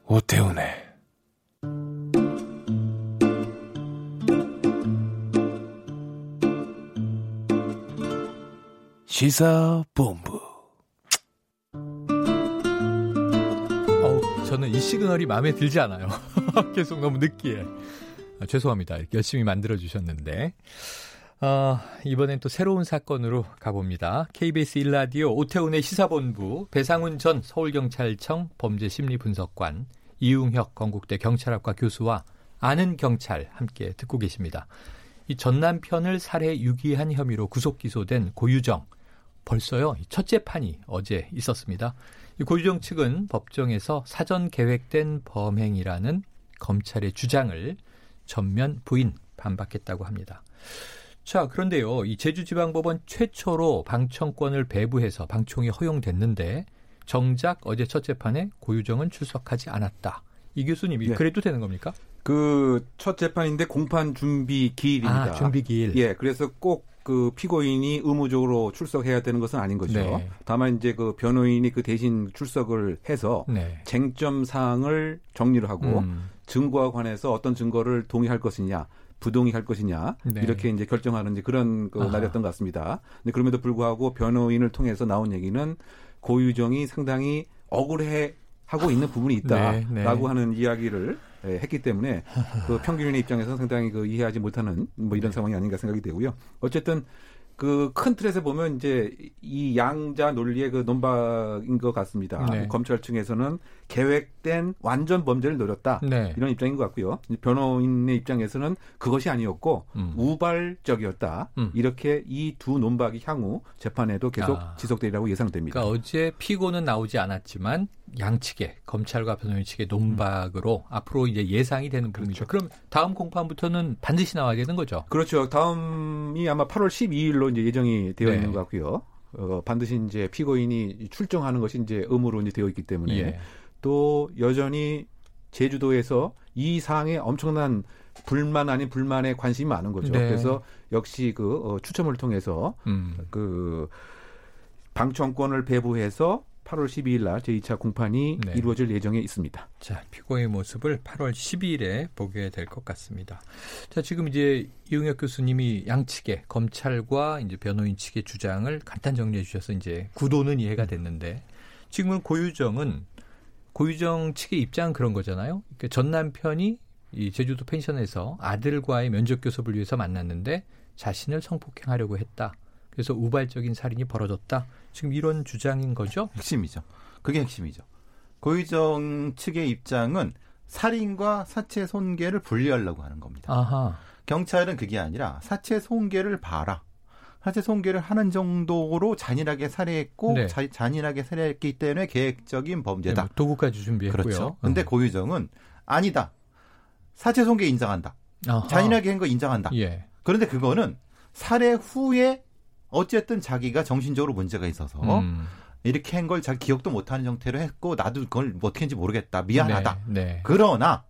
[SPEAKER 7] 오태훈의 시사본부.
[SPEAKER 1] 어우, 저는 이 시그널이 마음에 들지 않아요. *laughs* 계속 너무 느끼해. 아, 죄송합니다. 열심히 만들어 주셨는데. 어, 이번엔 또 새로운 사건으로 가봅니다. KBS 1라디오 오태훈의 시사본부 배상훈 전 서울경찰청 범죄심리분석관 이웅혁 건국대 경찰학과 교수와 아는 경찰 함께 듣고 계십니다. 이 전 남편을 살해 유기한 혐의로 구속 기소된 고유정 벌써요 첫 재판이 어제 있었습니다. 이 고유정 측은 법정에서 사전 계획된 범행이라는 검찰의 주장을 전면 부인 반박했다고 합니다. 자, 그런데요. 이 제주지방법원 최초로 방청권을 배부해서 방청이 허용됐는데 정작 어제 첫 재판에 고유정은 출석하지 않았다. 이 교수님이 네. 그래도 되는 겁니까?
[SPEAKER 3] 그 첫 재판인데 공판 준비 기일입니다.
[SPEAKER 1] 아, 준비 기일.
[SPEAKER 3] 예, 그래서 꼭 그 피고인이 의무적으로 출석해야 되는 것은 아닌 거죠. 네. 다만 이제 그 변호인이 그 대신 출석을 해서 네. 쟁점 사항을 정리를 하고 음. 증거와 관해서 어떤 증거를 동의할 것이냐, 부동의할 것이냐 네. 이렇게 이제 결정하는 이제 그런 그 날이었던 것 같습니다. 근데 그럼에도 불구하고 변호인을 통해서 나온 얘기는 고유정이 상당히 억울해 하고 있는 부분이 있다라고 네, 네. 하는 이야기를 예, 했기 때문에 그 *laughs* 평균인의 입장에서 상당히 그 이해하지 못하는 뭐 이런 상황이 아닌가 생각이 되고요. 어쨌든 그 큰 틀에서 보면 이제 이 양자 논리의 그 논박인 것 같습니다. 네. 검찰 측에서는 계획된 완전 범죄를 노렸다 네. 이런 입장인 것 같고요. 변호인의 입장에서는 그것이 아니었고 음. 우발적이었다 음. 이렇게 이 두 논박이 향후 재판에도 계속 아. 지속되리라고 예상됩니다.
[SPEAKER 1] 그러니까 어제 피고는 나오지 않았지만 양측의 검찰과 변호인 측의 논박으로 음. 앞으로 이제 예상이 되는 부분이죠. 그렇죠. 그럼 다음 공판부터는 반드시 나와야 되는 거죠.
[SPEAKER 3] 그렇죠. 다음이 아마 8월 12일로 이제 예정이 되어 네. 있는 것 같고요. 어, 반드시 이제 피고인이 출정하는 것이 이제 의무로 이제 되어 있기 때문에 예. 또 여전히 제주도에서 이 사항에 엄청난 불만 아닌 불만에 관심이 많은 거죠. 네. 그래서 역시 그 어, 추첨을 통해서 음. 그 방청권을 배부해서 8월 12일 날 제2차 공판이 네. 이루어질 예정에 있습니다.
[SPEAKER 1] 자, 피고의 모습을 8월 12일에 보게 될 것 같습니다. 자, 지금 이제 이용혁 교수님이 양측의 검찰과 이제 변호인 측의 주장을 간단 정리해 주셔서 이제 구도는 이해가 됐는데 지금은 고유정은 고유정 측의 입장은 그런 거잖아요. 그러니까 전 남편이 이 제주도 펜션에서 아들과의 면접 교섭을 위해서 만났는데 자신을 성폭행하려고 했다. 그래서 우발적인 살인이 벌어졌다. 지금 이런 주장인 거죠?
[SPEAKER 2] 핵심이죠. 그게 핵심이죠. 고유정 측의 입장은 살인과 사체 손괴를 분리하려고 하는 겁니다. 아하. 경찰은 그게 아니라 사체 손괴를 봐라. 사체 손괴를 하는 정도로 잔인하게 살해했고 네. 자, 잔인하게 살해했기 때문에 계획적인 범죄다. 네,
[SPEAKER 1] 도구까지 준비했고요.
[SPEAKER 2] 그렇죠. 근데 어. 고유정은 아니다. 사체 손괴 인정한다. 아하. 잔인하게 한 거 인정한다. 예. 그런데 그거는 살해 후에 어쨌든 자기가 정신적으로 문제가 있어서 음. 이렇게 한 걸 잘 기억도 못하는 형태로 했고 나도 그걸 뭐 어떻게 했는지 모르겠다 미안하다. 네, 네. 그러나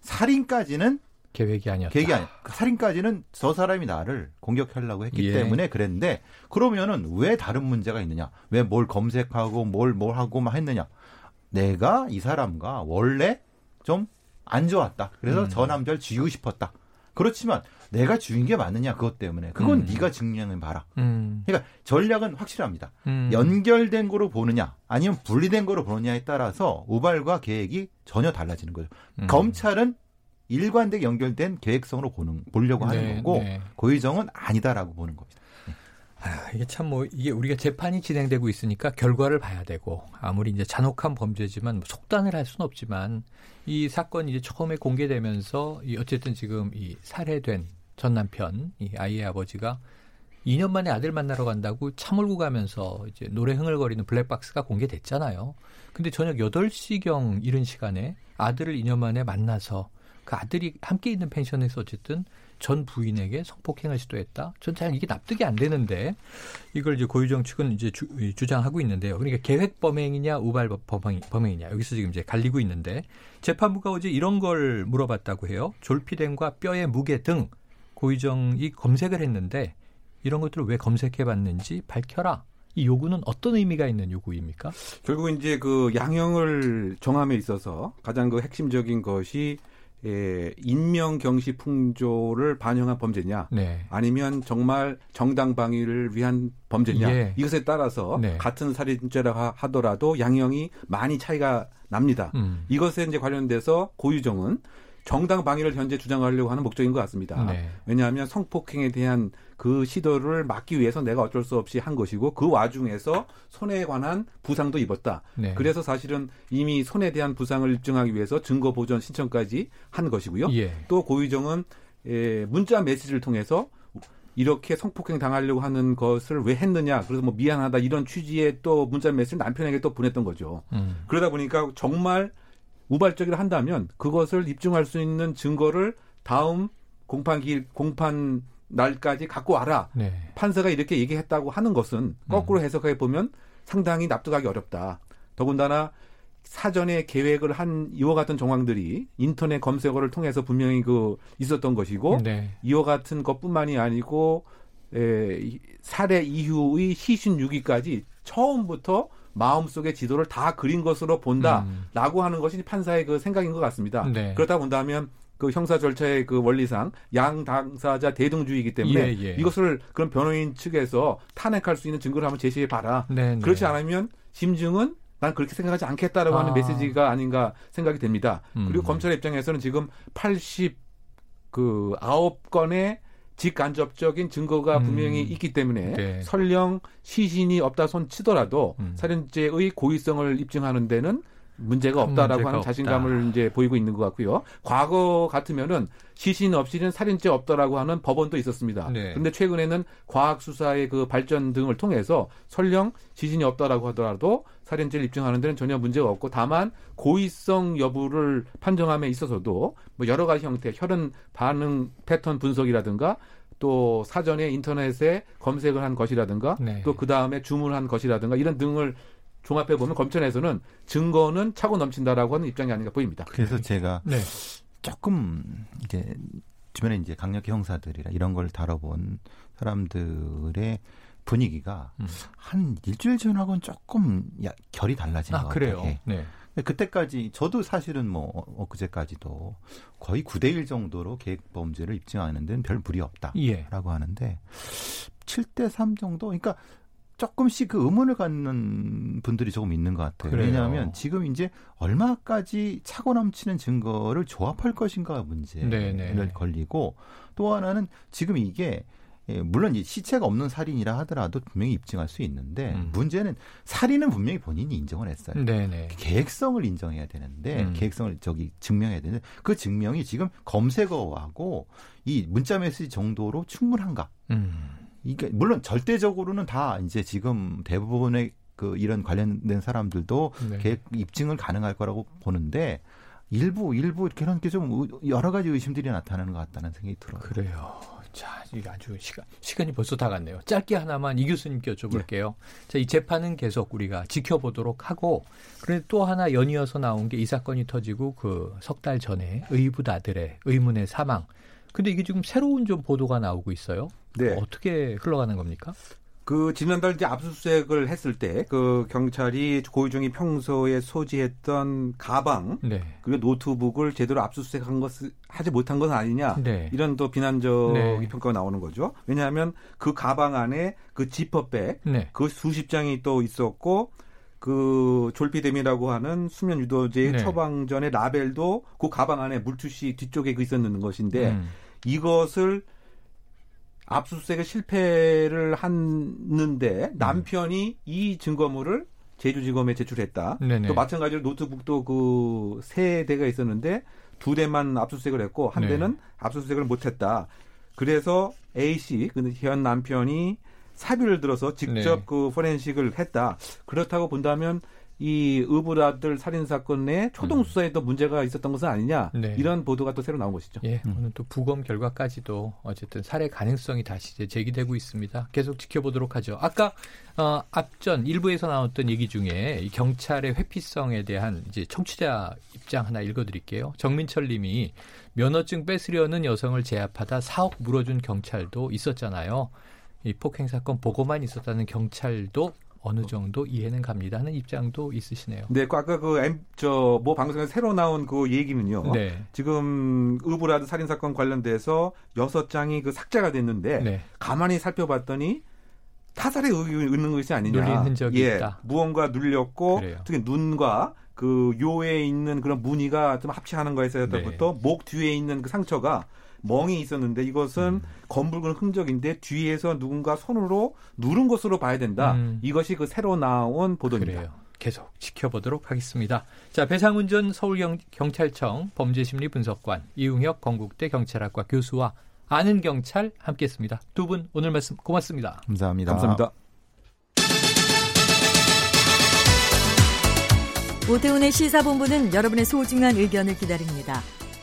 [SPEAKER 2] 살인까지는
[SPEAKER 1] 계획이 아니었다.
[SPEAKER 2] 계획이 아니. 그 살인까지는 저 사람이 나를 공격하려고 했기 예. 때문에 그랬는데 그러면은 왜 다른 문제가 있느냐? 왜 뭘 검색하고 뭘 뭘 하고 막 했느냐? 내가 이 사람과 원래 좀 안 좋았다. 그래서 음. 저 남자를 지우고 싶었다. 그렇지만 내가 주인 게 맞느냐 그것 때문에 그건 음. 네가 증명해 봐라. 음. 그러니까 전략은 확실합니다. 음. 연결된 거로 보느냐 아니면 분리된 거로 보느냐에 따라서 우발과 계획이 전혀 달라지는 거죠. 음. 검찰은 일관되게 연결된 계획성으로 보는 보려고 하는 네, 거고 네. 고의정은 아니다라고 보는 겁니다.
[SPEAKER 1] 아, 이게 참 뭐 이게 우리가 재판이 진행되고 있으니까 결과를 봐야 되고 아무리 이제 잔혹한 범죄지만 뭐 속단을 할 수는 없지만 이 사건이 이제 처음에 공개되면서 이 어쨌든 지금 이 살해된 전 남편, 이 아이의 아버지가 2년 만에 아들 만나러 간다고 차 몰고 가면서 이제 노래 흥얼거리는 블랙박스가 공개됐잖아요. 근데 저녁 8시경 이른 시간에 아들을 2년 만에 만나서 그 아들이 함께 있는 펜션에서 어쨌든 전 부인에게 성폭행을 시도했다. 전 잘 이게 납득이 안 되는데 이걸 이제 고유정 측은 이제 주, 장하고 있는데요. 그러니까 계획 범행이냐 우발 범행, 범행이냐 여기서 지금 이제 갈리고 있는데 재판부가 어제 이런 걸 물어봤다고 해요. 졸피뎀과 뼈의 무게 등 고의정이 검색을 했는데 이런 것들을 왜 검색해 봤는지 밝혀라. 이 요구는 어떤 의미가 있는 요구입니까?
[SPEAKER 3] 결국 이제 그 양형을 정함에 있어서 가장 그 핵심적인 것이 예, 인명 경시 풍조를 반영한 범죄냐
[SPEAKER 1] 네.
[SPEAKER 3] 아니면 정말 정당 방위를 위한 범죄냐
[SPEAKER 1] 예.
[SPEAKER 3] 이것에 따라서
[SPEAKER 1] 네.
[SPEAKER 3] 같은 살인죄라 하더라도 양형이 많이 차이가 납니다.
[SPEAKER 1] 음.
[SPEAKER 3] 이것에 이제 관련돼서 고유정은 정당 방위를 현재 주장하려고 하는 목적인 것 같습니다.
[SPEAKER 1] 네.
[SPEAKER 3] 왜냐하면 성폭행에 대한 그 시도를 막기 위해서 내가 어쩔 수 없이 한 것이고 그 와중에서 손해에 관한 부상도 입었다.
[SPEAKER 1] 네.
[SPEAKER 3] 그래서 사실은 이미 손해에 대한 부상을 입증하기 위해서 증거 보전 신청까지 한 것이고요.
[SPEAKER 1] 예.
[SPEAKER 3] 또 고유정은 예, 문자 메시지를 통해서 이렇게 성폭행 당하려고 하는 것을 왜 했느냐. 그래서 뭐 미안하다 이런 취지의 또 문자 메시지를 남편에게 또 보냈던 거죠.
[SPEAKER 1] 음.
[SPEAKER 3] 그러다 보니까 정말 우발적이라 한다면 그것을 입증할 수 있는 증거를 다음 공판 기 공판 날까지 갖고 와라.
[SPEAKER 1] 네.
[SPEAKER 3] 판사가 이렇게 얘기했다고 하는 것은 거꾸로 해석해 보면 상당히 납득하기 어렵다. 더군다나 사전에 계획을 한 이와 같은 정황들이 인터넷 검색어를 통해서 분명히 그 있었던 것이고
[SPEAKER 1] 네.
[SPEAKER 3] 이와 같은 것뿐만이 아니고 에, 이 살해 이후의 시신 유기까지 처음부터 마음속의 지도를 다 그린 것으로 본다라고 하는 것이 판사의 그 생각인 것 같습니다.
[SPEAKER 1] 음. 네.
[SPEAKER 3] 그렇다 본다면 그 형사 절차의 그 원리상 양 당사자 대등주의이기 때문에
[SPEAKER 1] 예, 예.
[SPEAKER 3] 이것을 그런 변호인 측에서 탄핵할 수 있는 증거를 한번 제시해 봐라.
[SPEAKER 1] 네, 네.
[SPEAKER 3] 그렇지 않으면 심증은 난 그렇게 생각하지 않겠다라고 하는
[SPEAKER 1] 아.
[SPEAKER 3] 메시지가 아닌가 생각이 됩니다.
[SPEAKER 1] 음.
[SPEAKER 3] 그리고 검찰 입장에서는 지금 80그 9건의 직간접적인 증거가
[SPEAKER 1] 음.
[SPEAKER 3] 분명히 있기 때문에
[SPEAKER 1] 네.
[SPEAKER 3] 설령 시신이 없다 손 치더라도
[SPEAKER 1] 음.
[SPEAKER 3] 살인죄의 고의성을 입증하는 데는 문제가 없다라고
[SPEAKER 1] 문제가
[SPEAKER 3] 하는
[SPEAKER 1] 없다.
[SPEAKER 3] 자신감을 이제 보이고 있는 것 같고요. 과거 같으면은 시신 없이는 살인죄 없다라고 하는 법원도 있었습니다.
[SPEAKER 1] 네.
[SPEAKER 3] 그런데 최근에는 과학 수사의 그 발전 등을 통해서 설령 시신이 없다라고 하더라도 살인죄를 입증하는 데는 전혀 문제가 없고 다만 고의성 여부를 판정함에 있어서도 뭐 여러 가지 형태 혈흔 반응 패턴 분석이라든가 또 사전에 인터넷에 검색을 한 것이라든가
[SPEAKER 1] 네.
[SPEAKER 3] 또그 다음에 주문한 것이라든가 이런 등을 종합해 보면 검찰에서는 증거는 차고 넘친다라고 하는 입장이 아닌가 보입니다.
[SPEAKER 2] 그래서 제가
[SPEAKER 1] 네.
[SPEAKER 2] 조금 이제 주변에 이제 강력 형사들이라 이런 걸 다뤄본 사람들의 분위기가
[SPEAKER 1] 음.
[SPEAKER 2] 한 일주일 전하고는 조금 야, 결이 달라진
[SPEAKER 1] 아,
[SPEAKER 2] 것
[SPEAKER 1] 그래요.
[SPEAKER 2] 같아요.
[SPEAKER 1] 네.
[SPEAKER 2] 그때까지 저도 사실은 뭐 엊그제까지도 거의 9대1 정도로 계획 범죄를 입증하는 데는 별 무리 없다라고
[SPEAKER 1] 예.
[SPEAKER 2] 하는데 7대3 정도 그러니까 조금씩 그 의문을 갖는 분들이 조금 있는 것 같아요.
[SPEAKER 1] 그래요.
[SPEAKER 2] 왜냐하면 지금 이제 얼마까지 차고 넘치는 증거를 조합할 것인가 문제를
[SPEAKER 1] 네네.
[SPEAKER 2] 걸리고 또 하나는 지금 이게 예, 물론 이 시체가 없는 살인이라 하더라도 분명히 입증할 수 있는데
[SPEAKER 1] 음.
[SPEAKER 2] 문제는 살인은 분명히 본인이 인정을 했어요.
[SPEAKER 1] 네네.
[SPEAKER 2] 계획성을 인정해야 되는데
[SPEAKER 1] 음.
[SPEAKER 2] 계획성을 저기 증명해야 되는데 그 증명이 지금 검색어하고 이 문자 메시지 정도로 충분한가?
[SPEAKER 1] 음.
[SPEAKER 2] 이게 물론 절대적으로는 다 이제 지금 대부분의 그 이런 관련된 사람들도
[SPEAKER 1] 네.
[SPEAKER 2] 계획 입증을 가능할 거라고 보는데 일부 일부 이렇게 이런 게 좀 여러 가지 의심들이 나타나는 것 같다는 생각이 들어요.
[SPEAKER 1] 그래요. 자, 이게 아주 시간, 시간이 벌써 다 갔네요. 짧게 하나만 이 교수님께 여쭤볼게요. 자, 이 재판은 계속 우리가 지켜보도록 하고, 그런데 또 하나 연이어서 나온 게 이 사건이 터지고 그 석 달 전에 의붓 아들의 의문의 사망. 근데 이게 지금 새로운 좀 보도가 나오고 있어요.
[SPEAKER 3] 네.
[SPEAKER 1] 어떻게 흘러가는 겁니까?
[SPEAKER 3] 그 지난달 이제 압수수색을 했을 때 그 경찰이 고유정이 평소에 소지했던 가방
[SPEAKER 1] 네.
[SPEAKER 3] 그리고 노트북을 제대로 압수수색한 것을 하지 못한 것은 아니냐
[SPEAKER 1] 네.
[SPEAKER 3] 이런 또 비난적인
[SPEAKER 1] 네.
[SPEAKER 3] 평가가 나오는 거죠. 왜냐하면 그 가방 안에 그 지퍼백
[SPEAKER 1] 네.
[SPEAKER 3] 그 수십 장이 또 있었고 그 졸피뎀이라고 하는 수면 유도제의
[SPEAKER 1] 네.
[SPEAKER 3] 처방전의 라벨도 그 가방 안에 물투시 뒤쪽에 그 있었는 것인데
[SPEAKER 1] 음.
[SPEAKER 3] 이것을 압수수색에 실패를 했는데 남편이 이 증거물을 제주지검에 제출했다.
[SPEAKER 1] 네네.
[SPEAKER 3] 또 마찬가지로 노트북도 그 세 대가 있었는데 두 대만 압수수색을 했고 한
[SPEAKER 1] 네.
[SPEAKER 3] 대는 압수수색을 못했다. 그래서 A 씨, 그현 남편이 사비를 들어서 직접
[SPEAKER 1] 네.
[SPEAKER 3] 그 포렌식을 했다. 그렇다고 본다면 이 의붓 아들 살인 사건 내 초동 수사에도 문제가 있었던 것은 아니냐
[SPEAKER 1] 음. 네.
[SPEAKER 3] 이런 보도가 또 새로 나온 것이죠.
[SPEAKER 1] 예, 오늘 또 부검 결과까지도 어쨌든 살해 가능성이 다시 이제 제기되고 있습니다. 계속 지켜보도록 하죠. 아까 어, 앞전 일부에서 나왔던 얘기 중에 이 경찰의 회피성에 대한 이제 청취자 입장 하나 읽어드릴게요. 정민철님이 면허증 뺏으려는 여성을 제압하다 4억 물어준 경찰도 있었잖아요. 이 폭행 사건 보고만 있었다는 경찰도 어느 정도 이해는 갑니다 하는 입장도 있으시네요.
[SPEAKER 3] 네, 그 아까 그저뭐 방송에 새로 나온 그 얘기는요. 네. 지금 의부라드 살인 사건 관련돼서 여섯 장이 그 삭제가 됐는데 네. 가만히 살펴봤더니 타살에 의는 것이 아니냐.
[SPEAKER 1] 눌린 흔적이
[SPEAKER 3] 예,
[SPEAKER 1] 있다.
[SPEAKER 3] 무언가 눌렸고 그래요. 특히 눈과 그 요에 있는 그런 무늬가 좀 합치하는 거에서 부터 네. 목 뒤에 있는 그 상처가 멍이 있었는데 이것은 음. 검붉은 흔적인데 뒤에서 누군가 손으로 누른 것으로 봐야 된다. 음. 이것이 그 새로 나온 보도입니다.
[SPEAKER 1] 그래요. 계속 지켜보도록 하겠습니다. 자, 배상훈 전 서울경찰청 범죄심리분석관, 이웅혁 건국대 경찰학과 교수와 아는 경찰 함께했습니다. 두 분 오늘 말씀 고맙습니다.
[SPEAKER 2] 감사합니다.
[SPEAKER 3] 감사합니다.
[SPEAKER 8] 오태훈의 시사본부는 여러분의 소중한 의견을 기다립니다.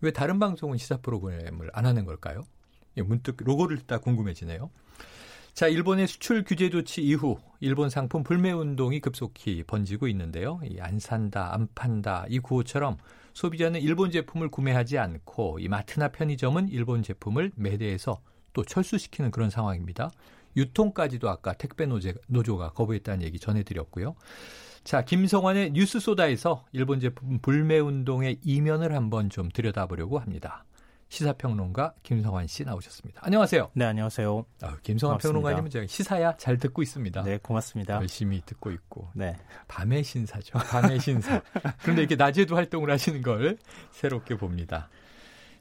[SPEAKER 1] 왜 다른 방송은 시사 프로그램을 안 하는 걸까요? 예, 문득 로고를 듣다 궁금해지네요. 자, 일본의 수출 규제 조치 이후 일본 상품 불매 운동이 급속히 번지고 있는데요. 이 안 산다, 안 판다 이 구호처럼 소비자는 일본 제품을 구매하지 않고 이 마트나 편의점은 일본 제품을 매대해서 또 철수시키는 그런 상황입니다. 유통까지도 아까 택배 노제, 노조가 거부했다는 얘기 전해드렸고요. 자, 김성환의 뉴스 소다에서 일본 제품 불매 운동의 이면을 한번 좀 들여다보려고 합니다. 시사평론가 김성환 씨 나오셨습니다. 안녕하세요.
[SPEAKER 9] 네, 안녕하세요.
[SPEAKER 1] 아, 김성환 평론가님은 제가 시사야 잘 듣고 있습니다.
[SPEAKER 9] 네, 고맙습니다.
[SPEAKER 1] 열심히 듣고 있고. 네. 밤의 신사죠. 밤의 신사. *laughs* 그런데 이렇게 낮에도 활동을 하시는 걸 새롭게 봅니다.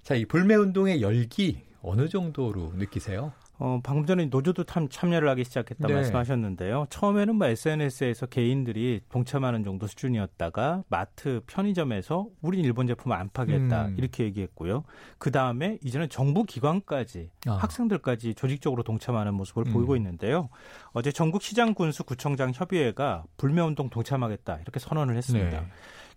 [SPEAKER 1] 자, 이 불매 운동의 열기 어느 정도로 느끼세요?
[SPEAKER 9] 어, 방금 전에 노조도 참 참여를 하기 시작했다 네. 말씀하셨는데요. 처음에는 뭐 SNS에서 개인들이 동참하는 정도 수준이었다가 마트, 편의점에서 우린 일본 제품 안 파겠다 음. 이렇게 얘기했고요. 그 다음에 이제는 정부 기관까지 아. 학생들까지 조직적으로 동참하는 모습을 음. 보이고 있는데요. 어제 전국 시장 군수 구청장 협의회가 불매 운동 동참하겠다 이렇게 선언을 했습니다. 네.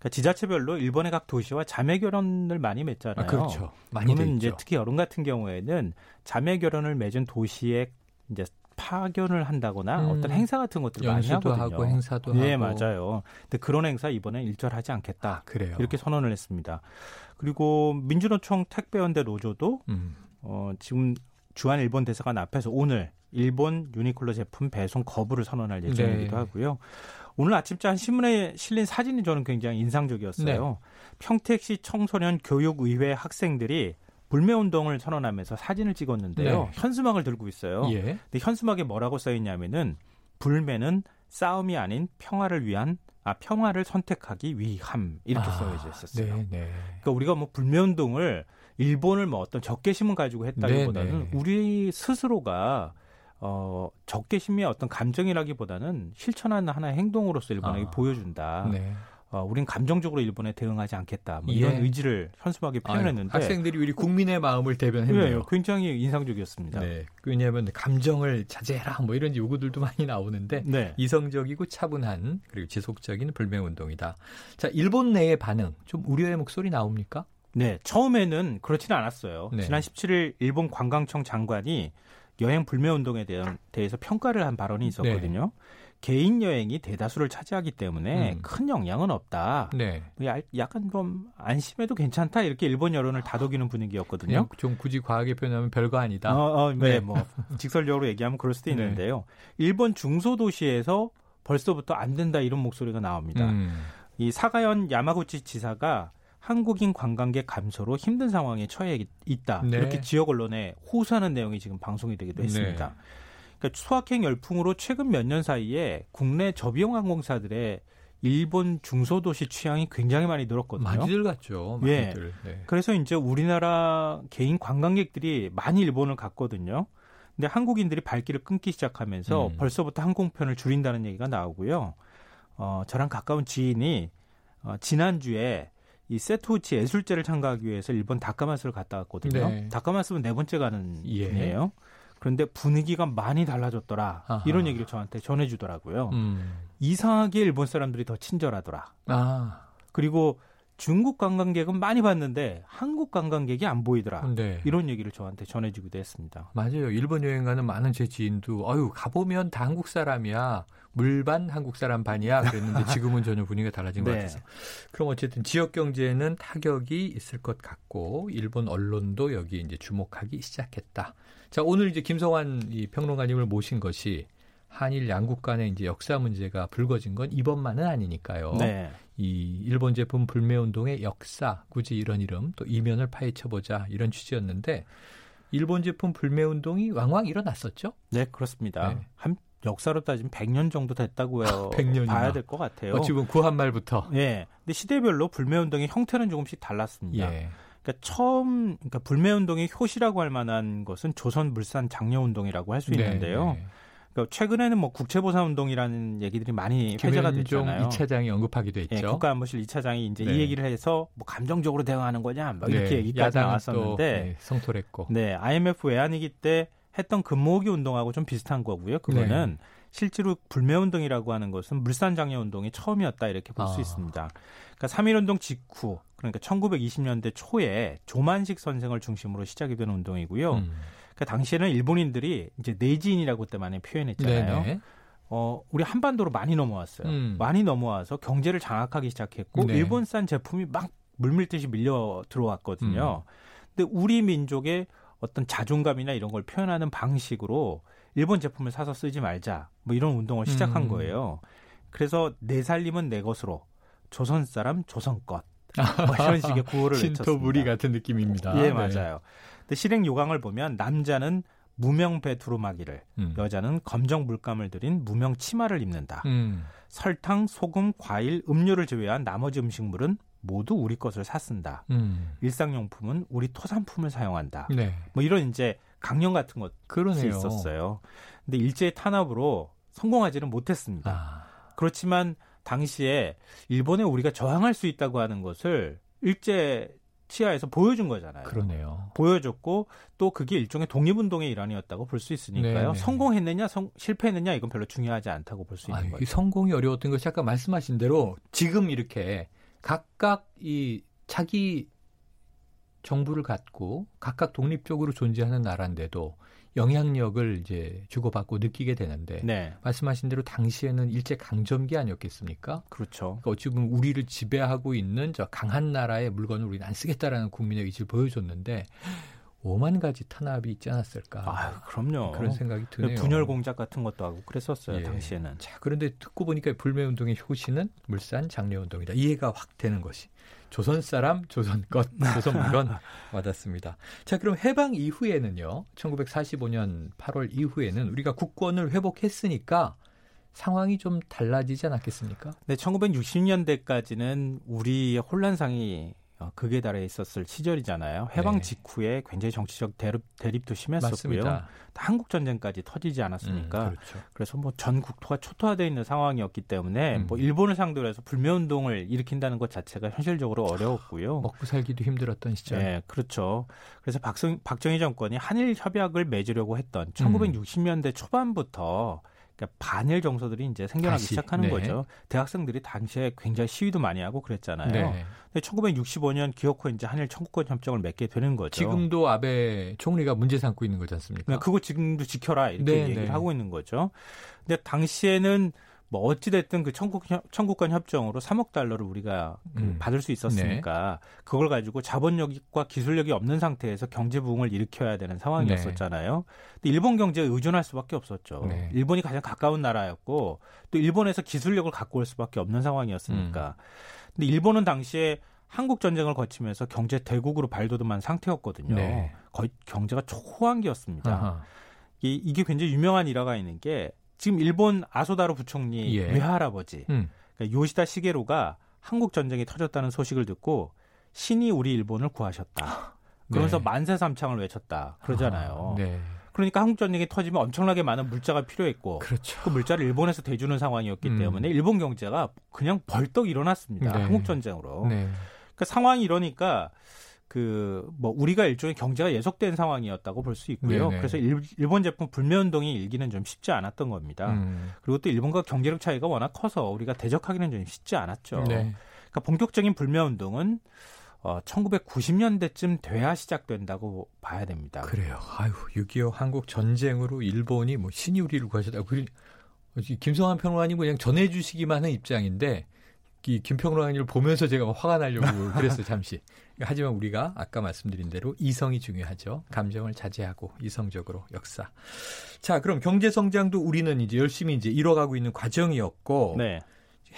[SPEAKER 9] 그러니까 지자체별로 일본의 각 도시와 자매 결혼을 많이 맺잖아요. 아,
[SPEAKER 1] 그렇죠. 많이
[SPEAKER 9] 그러면 이제 특히 여름 같은 경우에는 자매 결혼을 맺은 도시에 이제 파견을 한다거나 음, 어떤 행사 같은 것들 많이 하거든요.
[SPEAKER 1] 하고 행사도
[SPEAKER 9] 예,
[SPEAKER 1] 하고.
[SPEAKER 9] 맞아요. 근데 그런 행사 이번에 일절하지 않겠다.
[SPEAKER 1] 아, 그래요.
[SPEAKER 9] 이렇게 선언을 했습니다. 그리고 민주노총 택배연대 노조도 음. 어, 지금 주한 일본 대사관 앞에서 오늘 일본 유니클로 제품 배송 거부를 선언할 예정이기도 네. 하고요. 오늘 아침자 한 신문에 실린 사진이 저는 굉장히 인상적이었어요. 네. 평택시 청소년 교육의회 학생들이 불매 운동을 선언하면서 사진을 찍었는데요. 네. 현수막을 들고 있어요. 예. 근데 현수막에 뭐라고 써 있냐면은 불매는 싸움이 아닌 평화를 위한 아 평화를 선택하기 위함 이렇게 아, 써져 있었어요. 네, 네. 그러니까 우리가 뭐 불매 운동을 일본을 뭐 어떤 적개심을 가지고 했다기보다는 네, 네. 우리 스스로가 어, 적개심의 어떤 감정이라기보다는 실천하는 하나의 행동으로서 일본에게 아, 보여준다. 네. 어, 우린 감정적으로 일본에 대응하지 않겠다. 뭐 이런 예. 의지를 현수막에 표현했는데
[SPEAKER 1] 아유, 학생들이 우리 국민의 마음을 대변했네요. 네,
[SPEAKER 9] 굉장히 인상적이었습니다. 네,
[SPEAKER 1] 왜냐하면 감정을 자제해라 뭐 이런 요구들도 많이 나오는데 네. 이성적이고 차분한 그리고 지속적인 불매 운동이다. 자, 일본 내의 반응 좀 우려의 목소리 나옵니까?
[SPEAKER 9] 네, 처음에는 그렇지는 않았어요. 네. 지난 17일 일본 관광청 장관이 여행 불매 운동에 대한 대해서 평가를 한 발언이 있었거든요. 네. 개인 여행이 대다수를 차지하기 때문에 음. 큰 영향은 없다. 네. 약간 좀 안심해도 괜찮다 이렇게 일본 여론을 다독이는 분위기였거든요.
[SPEAKER 1] 좀 굳이 과하게 표현하면 별거 아니다.
[SPEAKER 9] 어, 어, 네, 네. 뭐 직설적으로 얘기하면 그럴 수도 네. 있는데요. 네. 일본 중소도시에서 벌써부터 안 된다 이런 목소리가 나옵니다. 음. 이 사가현 야마구치 지사가 한국인 관광객 감소로 힘든 상황에 처해 있다. 네. 이렇게 지역 언론에 호소하는 내용이 지금 방송이 되기도 했습니다. 네. 그러니까 수학행 열풍으로 최근 몇 년 사이에 국내 저비용 항공사들의 일본 중소도시 취향이 굉장히 많이 늘었거든요.
[SPEAKER 1] 많이들 갔죠. 많이들.
[SPEAKER 9] 예. 네. 그래서 이제 우리나라 개인 관광객들이 많이 일본을 갔거든요. 근데 한국인들이 발길을 끊기 시작하면서 음. 벌써부터 항공편을 줄인다는 얘기가 나오고요. 어, 저랑 가까운 지인이 어, 지난주에 이 세토우치 예술제를 참가하기 위해서 일본 다카마스를 갔다 왔거든요. 네. 다카마스는 네 번째 가는 예. 분이에요. 그런데 분위기가 많이 달라졌더라. 아하. 이런 얘기를 저한테 전해주더라고요. 음. 이상하게 일본 사람들이 더 친절하더라. 아. 그리고 중국 관광객은 많이 봤는데 한국 관광객이 안 보이더라. 네. 이런 얘기를 저한테 전해주기도 했습니다.
[SPEAKER 1] 맞아요. 일본 여행 가는 많은 제 지인도 아유 가보면 다 한국 사람이야. 물반 한국 사람 반이야. 그랬는데 *laughs* 지금은 전혀 분위기가 달라진 네. 것 같아서. 그럼 어쨌든 지역 경제에는 타격이 있을 것 같고 일본 언론도 여기 이제 주목하기 시작했다. 자 오늘 이제 김성환 이 평론가님을 모신 것이 한일 양국 간의 이제 역사 문제가 불거진 건 이번만은 아니니까요. 네. 이 일본 제품 불매 운동의 역사, 굳이 이런 이름 또 이면을 파헤쳐 보자 이런 취지였는데 일본 제품 불매 운동이 왕왕 일어났었죠?
[SPEAKER 9] 네, 그렇습니다. 네. 한 역사로 따지면 100년 정도 됐다고요. 100년이나. 봐야 될 것 같아요.
[SPEAKER 1] 어, 지금 구한 말부터.
[SPEAKER 9] 네. 근데 시대별로 불매 운동의 형태는 조금씩 달랐습니다. 예. 그러니까 처음 그러니까 불매 운동의 효시라고 할 만한 것은 조선 물산 장려 운동이라고 할수 네, 있는데요. 네. 그러니까 최근에는 뭐 국채보상 운동이라는 얘기들이 많이 회자가 됐잖아요.
[SPEAKER 1] 2차장이 언급하기도 했죠. 예,
[SPEAKER 9] 국가안보실 2차장이 이제 네. 이 얘기를 해서 뭐 감정적으로 대응하는 거냐 뭐 이렇게 네. 얘기까지 나왔었는데 네,
[SPEAKER 1] 성토했고.
[SPEAKER 9] 네, IMF 외환위기 때 했던 금모으기 운동하고 좀 비슷한 거고요. 그거는 네. 실제로 불매 운동이라고 하는 것은 물산 장려 운동이 처음이었다 이렇게 볼수 아. 있습니다. 그러니까 3.1 운동 직후 그러니까 1920년대 초에 조만식 선생을 중심으로 시작이 된 운동이고요. 음. 그 당시에는 일본인들이 이제 내지인이라고 그때 많이 표현했잖아요. 네네. 어, 우리 한반도로 많이 넘어왔어요. 음. 많이 넘어와서 경제를 장악하기 시작했고 네. 일본산 제품이 막 물밀듯이 밀려 들어왔거든요. 음. 근데 우리 민족의 어떤 자존감이나 이런 걸 표현하는 방식으로 일본 제품을 사서 쓰지 말자. 뭐 이런 운동을 시작한 음. 거예요. 그래서 내 살림은 내 것으로 조선 사람 조선 것. 뭐 *laughs* 이런 식의 구호를 외쳤습니다.
[SPEAKER 1] 신토부리 같은 느낌입니다.
[SPEAKER 9] 예, 네. 맞아요. 근데 실행 요강을 보면 남자는 무명배 두루마기를, 음. 여자는 검정 물감을 들인 무명 치마를 입는다. 음. 설탕, 소금, 과일, 음료를 제외한 나머지 음식물은 모두 우리 것을 샀쓴다. 음. 일상용품은 우리 토산품을 사용한다. 네. 뭐 이런 이제 강령 같은 것이 그러네요. 있었어요. 근데 일제의 탄압으로 성공하지는 못했습니다. 아. 그렇지만 당시에 일본에 우리가 저항할 수 있다고 하는 것을 일제 치하에서 보여준 거잖아요.
[SPEAKER 1] 그러네요.
[SPEAKER 9] 보여줬고 또 그게 일종의 독립운동의 일환이었다고 볼 수 있으니까요. 네네. 성공했느냐 성, 실패했느냐 이건 별로 중요하지 않다고 볼 수 있는 아, 거죠.
[SPEAKER 1] 성공이 어려웠던 것이 아까 말씀하신 대로 지금 이렇게 각각 이 자기 정부를 갖고 각각 독립적으로 존재하는 나라인데도 영향력을 이제 주고받고 느끼게 되는데 네. 말씀하신 대로 당시에는 일제 강점기 아니었겠습니까?
[SPEAKER 9] 그렇죠.
[SPEAKER 1] 그러니까 어찌 보면 우리를 지배하고 있는 저 강한 나라의 물건을 우리는 안 쓰겠다라는 국민의 의지를 보여줬는데 5만 가지 탄압이 있지 않았을까?
[SPEAKER 9] 아, 그럼요.
[SPEAKER 1] 그런 생각이 드네요.
[SPEAKER 9] 분열 공작 같은 것도 하고 그랬었어요, 예. 당시에는.
[SPEAKER 1] 자, 그런데 듣고 보니까 불매 운동의 효시는 물산 장려 운동이다. 이해가 확 되는 것이. 조선 사람, 조선 것, 조선 물건 *laughs* 와닿습니다. 자, 그럼 해방 이후에는요. 1945년 8월 이후에는 우리가 국권을 회복했으니까 상황이 좀 달라지지 않았겠습니까?
[SPEAKER 9] 네, 1960년대까지는 우리 혼란상이 어, 극에 달해 있었을 시절이잖아요. 해방 네. 직후에 굉장히 정치적 대립, 대립도 심했었고요. 맞습니다. 한국 전쟁까지 터지지 않았습니까? 음, 그렇죠. 그래서 뭐 전 국토가 초토화되어 있는 상황이었기 때문에 음. 뭐 일본을 상대로 해서 불매 운동을 일으킨다는 것 자체가 현실적으로 어려웠고요.
[SPEAKER 1] 먹고 살기도 힘들었던 시절.
[SPEAKER 9] 네, 그렇죠. 그래서 박성, 박정희 정권이 한일 협약을 맺으려고 했던 1960년대 음. 초반부터 그러니까 반일 정서들이 이제 생겨나기 다시, 시작하는 네. 거죠. 대학생들이 당시에 굉장히 시위도 많이 하고 그랬잖아요. 네. 근데 1965년 기어코 이제 한일 청구권 협정을 맺게 되는 거죠.
[SPEAKER 1] 지금도 아베 총리가 문제 삼고 있는 거지 않습니까?
[SPEAKER 9] 그거 지금도 지켜라 이렇게 네, 얘기를 네. 하고 있는 거죠. 근데 당시에는 뭐 어찌됐든 그 청구, 청구권 협정으로 3억 달러를 우리가 그 음. 받을 수 있었으니까 네. 그걸 가지고 자본력과 기술력이 없는 상태에서 경제 부흥을 일으켜야 되는 상황이었었잖아요. 네. 근데 일본 경제에 의존할 수밖에 없었죠. 네. 일본이 가장 가까운 나라였고 또 일본에서 기술력을 갖고 올 수밖에 없는 상황이었으니까. 음. 근데 일본은 당시에 한국 전쟁을 거치면서 경제 대국으로 발돋움한 상태였거든요. 네. 거의 경제가 초호황기였습니다. 이, 이게 굉장히 유명한 일화가 있는 게 지금 일본 아소다로 부총리 예. 외할아버지 음. 그러니까 요시다 시게로가 한국 전쟁이 터졌다는 소식을 듣고 신이 우리 일본을 구하셨다. 그러면서 네. 만세 삼창을 외쳤다. 그러잖아요. 아, 네. 그러니까 한국 전쟁이 터지면 엄청나게 많은 물자가 필요했고
[SPEAKER 1] 그렇죠.
[SPEAKER 9] 그 물자를 일본에서 대주는 상황이었기 음. 때문에 일본 경제가 그냥 벌떡 일어났습니다. 네. 한국 전쟁으로. 네. 그러니까 상황이 이러니까 그 뭐 우리가 일종의 경제가 예속된 상황이었다고 볼 수 있고요. 네네. 그래서 일, 본 제품 불매 운동이 일기는 좀 쉽지 않았던 겁니다. 음. 그리고 또 일본과 경제력 차이가 워낙 커서 우리가 대적하기는 좀 쉽지 않았죠. 네. 그러니까 본격적인 불매 운동은 어, 1990년대쯤 돼야 시작된다고 봐야 됩니다.
[SPEAKER 1] 그래요. 아유, 6.25 한국 전쟁으로 일본이 뭐 신이 우리를 구하셨다. 그 김성환 평론가님 그냥 전해주시기만 하는 입장인데 이 김평론가님을 보면서 제가 화가 나려고 *laughs* 그랬어요 잠시. 하지만 우리가 아까 말씀드린 대로 이성이 중요하죠. 감정을 자제하고 이성적으로 역사. 자, 그럼 경제 성장도 우리는 이제 열심히 이제 이뤄가고 있는 과정이었고 네.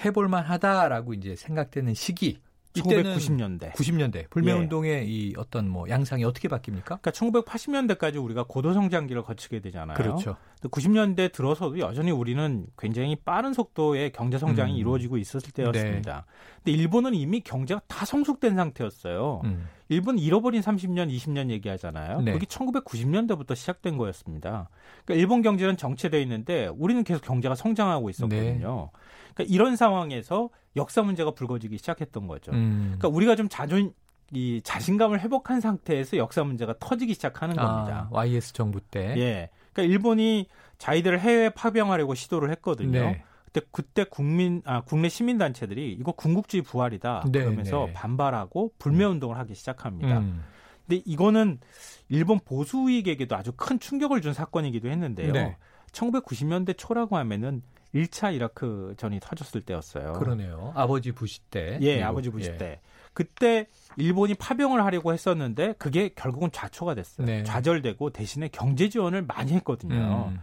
[SPEAKER 1] 해볼만 하다라고 이제 생각되는 시기.
[SPEAKER 9] 1990년대.
[SPEAKER 1] 90년대. 불매 운동의 예. 이 어떤 뭐 양상이 어떻게 바뀝니까?
[SPEAKER 9] 그러니까 1980년대까지 우리가 고도 성장기를 거치게 되잖아요.
[SPEAKER 1] 그렇죠.
[SPEAKER 9] 90년대 들어서도 여전히 우리는 굉장히 빠른 속도의 경제 성장이 음. 이루어지고 있었을 때였습니다. 네. 근데 일본은 이미 경제가 다 성숙된 상태였어요. 음. 일본 잃어버린 30년, 20년 얘기하잖아요. 네. 그게 1990년대부터 시작된 거였습니다. 그러니까 일본 경제는 정체돼 있는데 우리는 계속 경제가 성장하고 있었거든요. 네. 그러니까 이런 상황에서 역사 문제가 불거지기 시작했던 거죠. 음. 그러니까 우리가 좀 자존 이 자신감을 회복한 상태에서 역사 문제가 터지기 시작하는 아, 겁니다.
[SPEAKER 1] YS 정부 때.
[SPEAKER 9] 예. 그러니까 일본이 자기들을 해외 파병하려고 시도를 했거든요. 네. 그때 그때 국민 아 국내 시민 단체들이 이거 군국주의 부활이다 네, 그러면서 네. 반발하고 불매 운동을 하기 시작합니다. 음. 근데 이거는 일본 보수 우익에게도 아주 큰 충격을 준 사건이기도 했는데요. 네. 1990년대 초라고 하면은 1차 이라크 전이 터졌을 때였어요.
[SPEAKER 1] 그러네요. 아버지 부시 때.
[SPEAKER 9] 예, 미국. 아버지 부시 예. 때. 그때 일본이 파병을 하려고 했었는데 그게 결국은 좌초가 됐어요. 네. 좌절되고 대신에 경제 지원을 많이 했거든요. 음.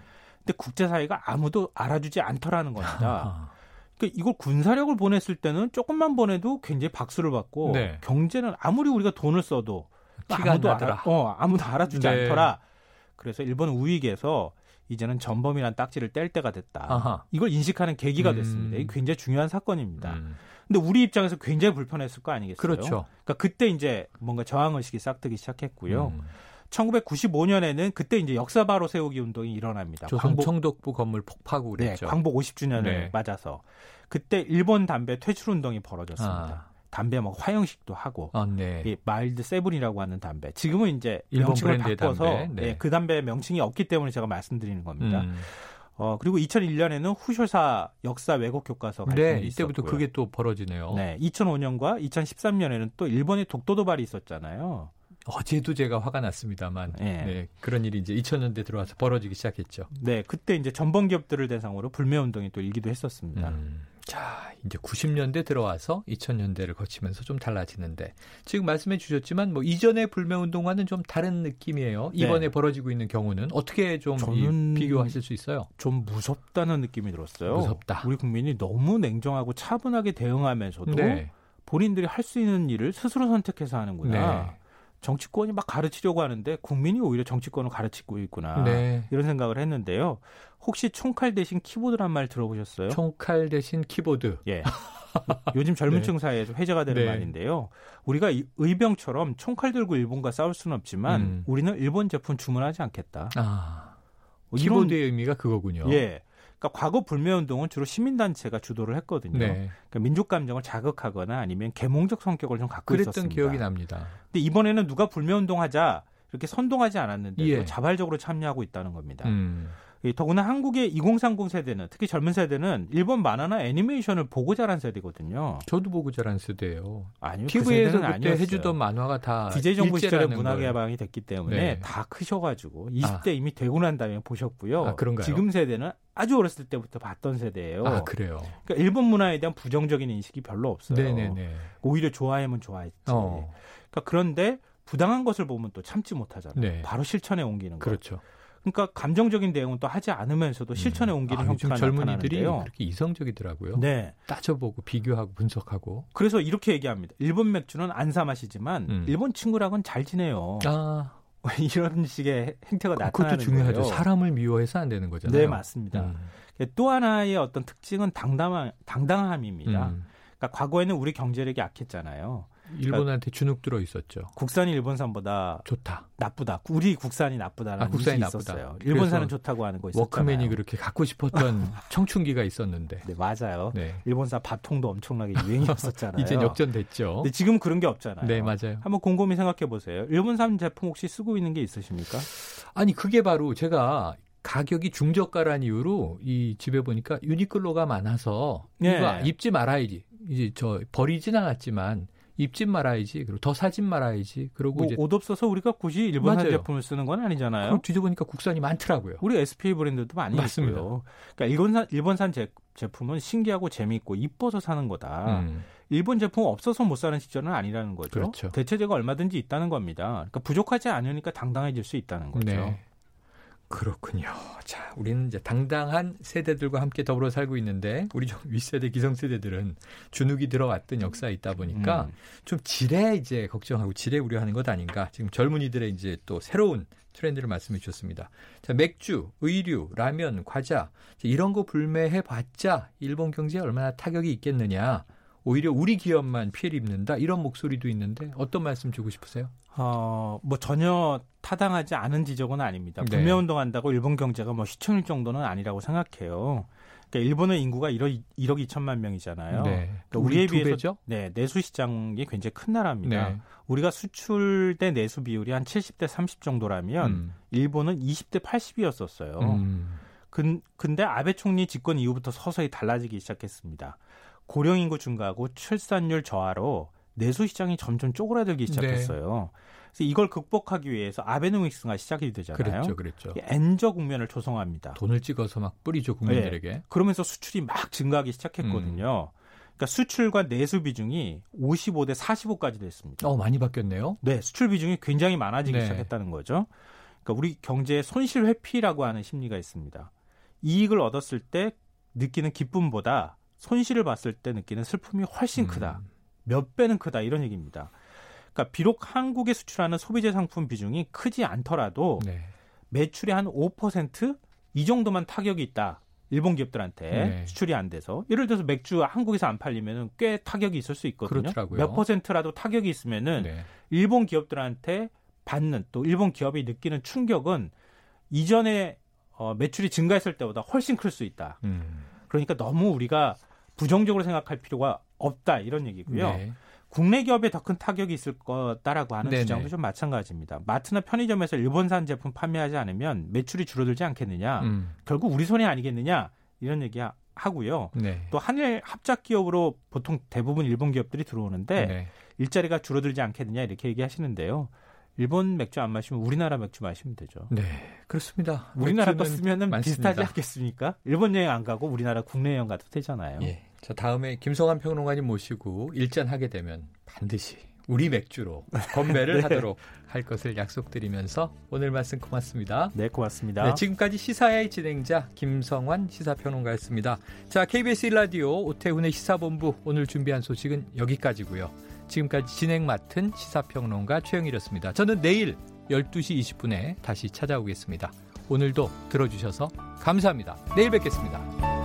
[SPEAKER 9] 근데 국제사회가 아무도 알아주지 않더라는 겁니다. 그러니까 이걸 군사력을 보냈을 때는 조금만 보내도 굉장히 박수를 받고 네. 경제는 아무리 우리가 돈을 써도 아무도 알아, 어, 아무도 알아주지 네. 않더라. 그래서 일본 우익에서 이제는 전범이란 딱지를 뗄 때가 됐다. 아하. 이걸 인식하는 계기가 음. 됐습니다. 이게 굉장히 중요한 사건입니다. 음. 근데 우리 입장에서 굉장히 불편했을 거 아니겠어요?
[SPEAKER 1] 그렇죠.
[SPEAKER 9] 그러니까 그때 이제 뭔가 저항 의식이 싹트기 시작했고요. 음. 1995년에는 그때 이제 역사 바로 세우기 운동이 일어납니다.
[SPEAKER 1] 광복, 총독부 건물 폭파구
[SPEAKER 9] 네, 그랬죠. 네, 광복 50주년을 네. 맞아서 그때 일본 담배 퇴출 운동이 벌어졌습니다. 아. 담배 막 화형식도 하고 아, 네. 이 마일드 세븐이라고 하는 담배 지금은 이제 명칭을 바꿔서 담배. 네. 네, 그 담배 명칭이 없기 때문에 제가 말씀드리는 겁니다. 음. 어 그리고 2001년에는 후쇼사 역사 왜곡 교과서
[SPEAKER 1] 네, 네, 이때부터 그게 또 벌어지네요.
[SPEAKER 9] 네, 2005년과 2013년에는 또 일본의 독도 도발이 있었잖아요.
[SPEAKER 1] 어제도 제가 화가 났습니다만 네. 네, 그런 일이 이제 2000년대 들어와서 벌어지기 시작했죠.
[SPEAKER 9] 네, 그때 이제 전범 기업들을 대상으로 불매 운동이 또 일기도 했었습니다.
[SPEAKER 1] 음. 자, 이제 90년대 들어와서 2000년대를 거치면서 좀 달라지는데 지금 말씀해 주셨지만 뭐 이전의 불매 운동과는 좀 다른 느낌이에요. 이번에 네. 벌어지고 있는 경우는 어떻게 좀 비교하실 수 있어요?
[SPEAKER 9] 좀 무섭다는 느낌이 들었어요.
[SPEAKER 1] 무섭다.
[SPEAKER 9] 우리 국민이 너무 냉정하고 차분하게 대응하면서도 네. 본인들이 할 수 있는 일을 스스로 선택해서 하는구나. 네. 정치권이 막 가르치려고 하는데 국민이 오히려 정치권을 가르치고 있구나 네. 이런 생각을 했는데요. 혹시 총칼 대신 키보드란 말 들어보셨어요?
[SPEAKER 1] 총칼 대신 키보드.
[SPEAKER 9] 예. 요즘 젊은층 *laughs* 네. 사이에서 회자가 되는 네. 말인데요. 우리가 의병처럼 총칼 들고 일본과 싸울 수는 없지만 음. 우리는 일본 제품 주문하지 않겠다. 아.
[SPEAKER 1] 키보드의 의미가 그거군요.
[SPEAKER 9] 예. 그러니까 과거 불매 운동은 주로 시민단체가 주도를 했거든요. 네. 그러니까 민족 감정을 자극하거나 아니면 계몽적 성격을 좀 갖고
[SPEAKER 1] 그랬던
[SPEAKER 9] 있었습니다.
[SPEAKER 1] 기억이 납니다.
[SPEAKER 9] 근데 이번에는 누가 불매 운동하자 이렇게 선동하지 않았는데 예. 자발적으로 참여하고 있다는 겁니다. 음. 더구나 한국의 2030 세대는 특히 젊은 세대는 일본 만화나 애니메이션을 보고 자란 세대거든요.
[SPEAKER 1] 저도 보고 자란 세대예요.
[SPEAKER 9] 아니요.
[SPEAKER 1] TV에서 그 그때 해주던 만화가 다
[SPEAKER 9] DJ 정부 시절에 문화 개방이 됐기 때문에 네. 다 크셔가지고 20대 아. 이미 되고 난 다음에 보셨고요.
[SPEAKER 1] 아, 그런가요?
[SPEAKER 9] 지금 세대는 아주 어렸을 때부터 봤던 세대예요.
[SPEAKER 1] 아 그래요.
[SPEAKER 9] 그러니까 일본 문화에 대한 부정적인 인식이 별로 없어요. 네네네. 오히려 좋아하면 좋아했지. 어. 그러니까 그런데 부당한 것을 보면 또 참지 못하잖아요. 네. 바로 실천에 옮기는 거.
[SPEAKER 1] 그렇죠.
[SPEAKER 9] 그러니까 감정적인 대응은 또 하지 않으면서도 실천에 음. 옮기는 음. 아, 형태가 젊은이들이
[SPEAKER 1] 그렇게 이성적이더라고요. 네. 따져보고 비교하고 분석하고.
[SPEAKER 9] 그래서 이렇게 얘기합니다. 일본 맥주는 안 사 마시지만 음. 일본 친구랑은 잘 지내요. 아. *laughs* 이런 식의 행태가 그, 나타나는
[SPEAKER 1] 그것도 중요하죠.
[SPEAKER 9] 거예요.
[SPEAKER 1] 사람을 미워해서 안 되는 거잖아요.
[SPEAKER 9] 네, 맞습니다. 음. 또 하나의 어떤 특징은 당당함, 당당함입니다. 음. 그러니까 과거에는 우리 경제력이 약했잖아요.
[SPEAKER 1] 일본한테 주눅 들어 있었죠.
[SPEAKER 9] 국산이 일본산보다
[SPEAKER 1] 좋다.
[SPEAKER 9] 나쁘다. 우리 국산이 나쁘다라는 아, 국산이 나쁘다. 있었어요. 일본산은 좋다고 하는 거 있었잖아요.
[SPEAKER 1] 워크맨이 그렇게 갖고 싶었던 *laughs* 청춘기가 있었는데.
[SPEAKER 9] 네, 맞아요. 네. 일본산 바통도 엄청나게 유행이었었잖아요. *laughs*
[SPEAKER 1] 이제 역전됐죠.
[SPEAKER 9] 근데 지금 그런 게 없잖아요.
[SPEAKER 1] 네, 맞아요.
[SPEAKER 9] 한번 곰곰이 생각해 보세요. 일본산 제품 혹시 쓰고 있는 게 있으십니까?
[SPEAKER 1] 아니, 그게 바로 제가 가격이 중저가란 이유로 이 집에 보니까 유니클로가 많아서 네. 이거 입지 말아야지. 이제 저 버리진 않았지만 입지 말아야지. 그리고 더 사진 말아야지. 그리고
[SPEAKER 9] 뭐
[SPEAKER 1] 이제
[SPEAKER 9] 옷 없어서 우리가 굳이 일본산 제품을 쓰는 건 아니잖아요. 그럼
[SPEAKER 1] 뒤져보니까 국산이 많더라고요.
[SPEAKER 9] 우리 SPA 브랜드도 많이 맞습니다. 있고요. 그러니까 일본산 일본산 제, 제품은 신기하고 재미있고 이뻐서 사는 거다. 음. 일본 제품 없어서 못 사는 시절은 아니라는 거죠.
[SPEAKER 1] 그렇죠.
[SPEAKER 9] 대체제가 얼마든지 있다는 겁니다. 그러니까 부족하지 않으니까 당당해질 수 있다는 거죠. 네.
[SPEAKER 1] 그렇군요. 자, 우리는 이제 당당한 세대들과 함께 더불어 살고 있는데 우리 좀 *laughs* 윗세대 기성세대들은 주눅이 들어왔던 역사에 있다 보니까 음. 좀 지뢰 이제 걱정하고 지뢰 우려하는 것 아닌가. 지금 젊은이들의 이제 또 새로운 트렌드를 말씀해 주셨습니다. 자, 맥주, 의류, 라면, 과자 이런 거 불매해 봤자 일본 경제에 얼마나 타격이 있겠느냐. 오히려 우리 기업만 피해를 입는다 이런 목소리도 있는데 어떤 말씀 주고 싶으세요?
[SPEAKER 9] 어, 뭐 전혀 타당하지 않은 지적은 아닙니다. 네. 불매 운동한다고 일본 경제가 뭐 휘청일 정도는 아니라고 생각해요. 그러니까 일본의 인구가 1억, 1억 2천만 명이잖아요. 네. 그러니까 우리에 비해서 배죠? 네, 내수 시장이 굉장히 큰 나라입니다. 네. 우리가 수출 대 내수 비율이 한 70대 30 정도라면 음. 일본은 20대 80이었었어요. 음. 근, 근데 아베 총리 집권 이후부터 서서히 달라지기 시작했습니다. 고령 인구 증가하고 출산율 저하로 내수 시장이 점점 쪼그라들기 네. 시작했어요. 네. 그래서 이걸 극복하기 위해서 아베노믹스가 시작이 되잖아요.
[SPEAKER 1] 그렇죠, 그렇죠.
[SPEAKER 9] 엔저 국면을 조성합니다.
[SPEAKER 1] 돈을 찍어서 막 뿌리죠 국민들에게. 네.
[SPEAKER 9] 그러면서 수출이 막 증가하기 시작했거든요. 음. 그러니까 수출과 내수 비중이 55대 45까지 됐습니다.
[SPEAKER 1] 어, 많이 바뀌었네요.
[SPEAKER 9] 네, 수출 비중이 굉장히 많아지기 네. 시작했다는 거죠. 그러니까 우리 경제에 손실 회피라고 하는 심리가 있습니다. 이익을 얻었을 때 느끼는 기쁨보다 손실을 봤을 때 느끼는 슬픔이 훨씬 크다. 음. 몇 배는 크다 이런 얘기입니다. 그러니까 비록 한국에 수출하는 소비재 상품 비중이 크지 않더라도 네. 매출의 한 5%이 정도만 타격이 있다. 일본 기업들한테 네. 수출이 안 돼서 예를 들어서 맥주 한국에서 안 팔리면은 꽤 타격이 있을 수 있거든요.
[SPEAKER 1] 그렇더라고요.
[SPEAKER 9] 몇 퍼센트라도 타격이 있으면은 네. 일본 기업들한테 받는 또 일본 기업이 느끼는 충격은 이전에 어, 매출이 증가했을 때보다 훨씬 클 수 있다. 음. 그러니까 너무 우리가 부정적으로 생각할 필요가 없다 이런 얘기고요. 네. 국내 기업에 더 큰 타격이 있을 거다라고 하는 네네. 주장도 좀 마찬가지입니다. 마트나 편의점에서 일본산 제품 판매하지 않으면 매출이 줄어들지 않겠느냐. 음. 결국 우리 손이 아니겠느냐. 이런 얘기 하고요. 네. 또 한일 합작 기업으로 보통 대부분 일본 기업들이 들어오는데 네. 일자리가 줄어들지 않겠느냐 이렇게 얘기하시는데요. 일본 맥주 안 마시면 우리나라 맥주 마시면 되죠.
[SPEAKER 1] 네, 그렇습니다.
[SPEAKER 9] 우리나라 거 쓰면은 비슷하지 않겠습니까? 일본 여행 안 가고 우리나라 국내 여행 가도 되잖아요. 예.
[SPEAKER 1] 자, 다음에 김성환 평론가님 모시고 일전하게 되면 반드시 우리 맥주로 건배를 *laughs* 네. 하도록 할 것을 약속드리면서 오늘 말씀 고맙습니다.
[SPEAKER 9] 네, 고맙습니다.
[SPEAKER 1] 네, 지금까지 시사의 진행자 김성환 시사평론가였습니다. 자, KBS 일라디오 오태훈의 시사본부 오늘 준비한 소식은 여기까지고요. 지금까지 진행 맡은 시사평론가 최영일이었습니다. 저는 내일 12시 20분에 다시 찾아오겠습니다. 오늘도 들어주셔서 감사합니다. 내일 뵙겠습니다.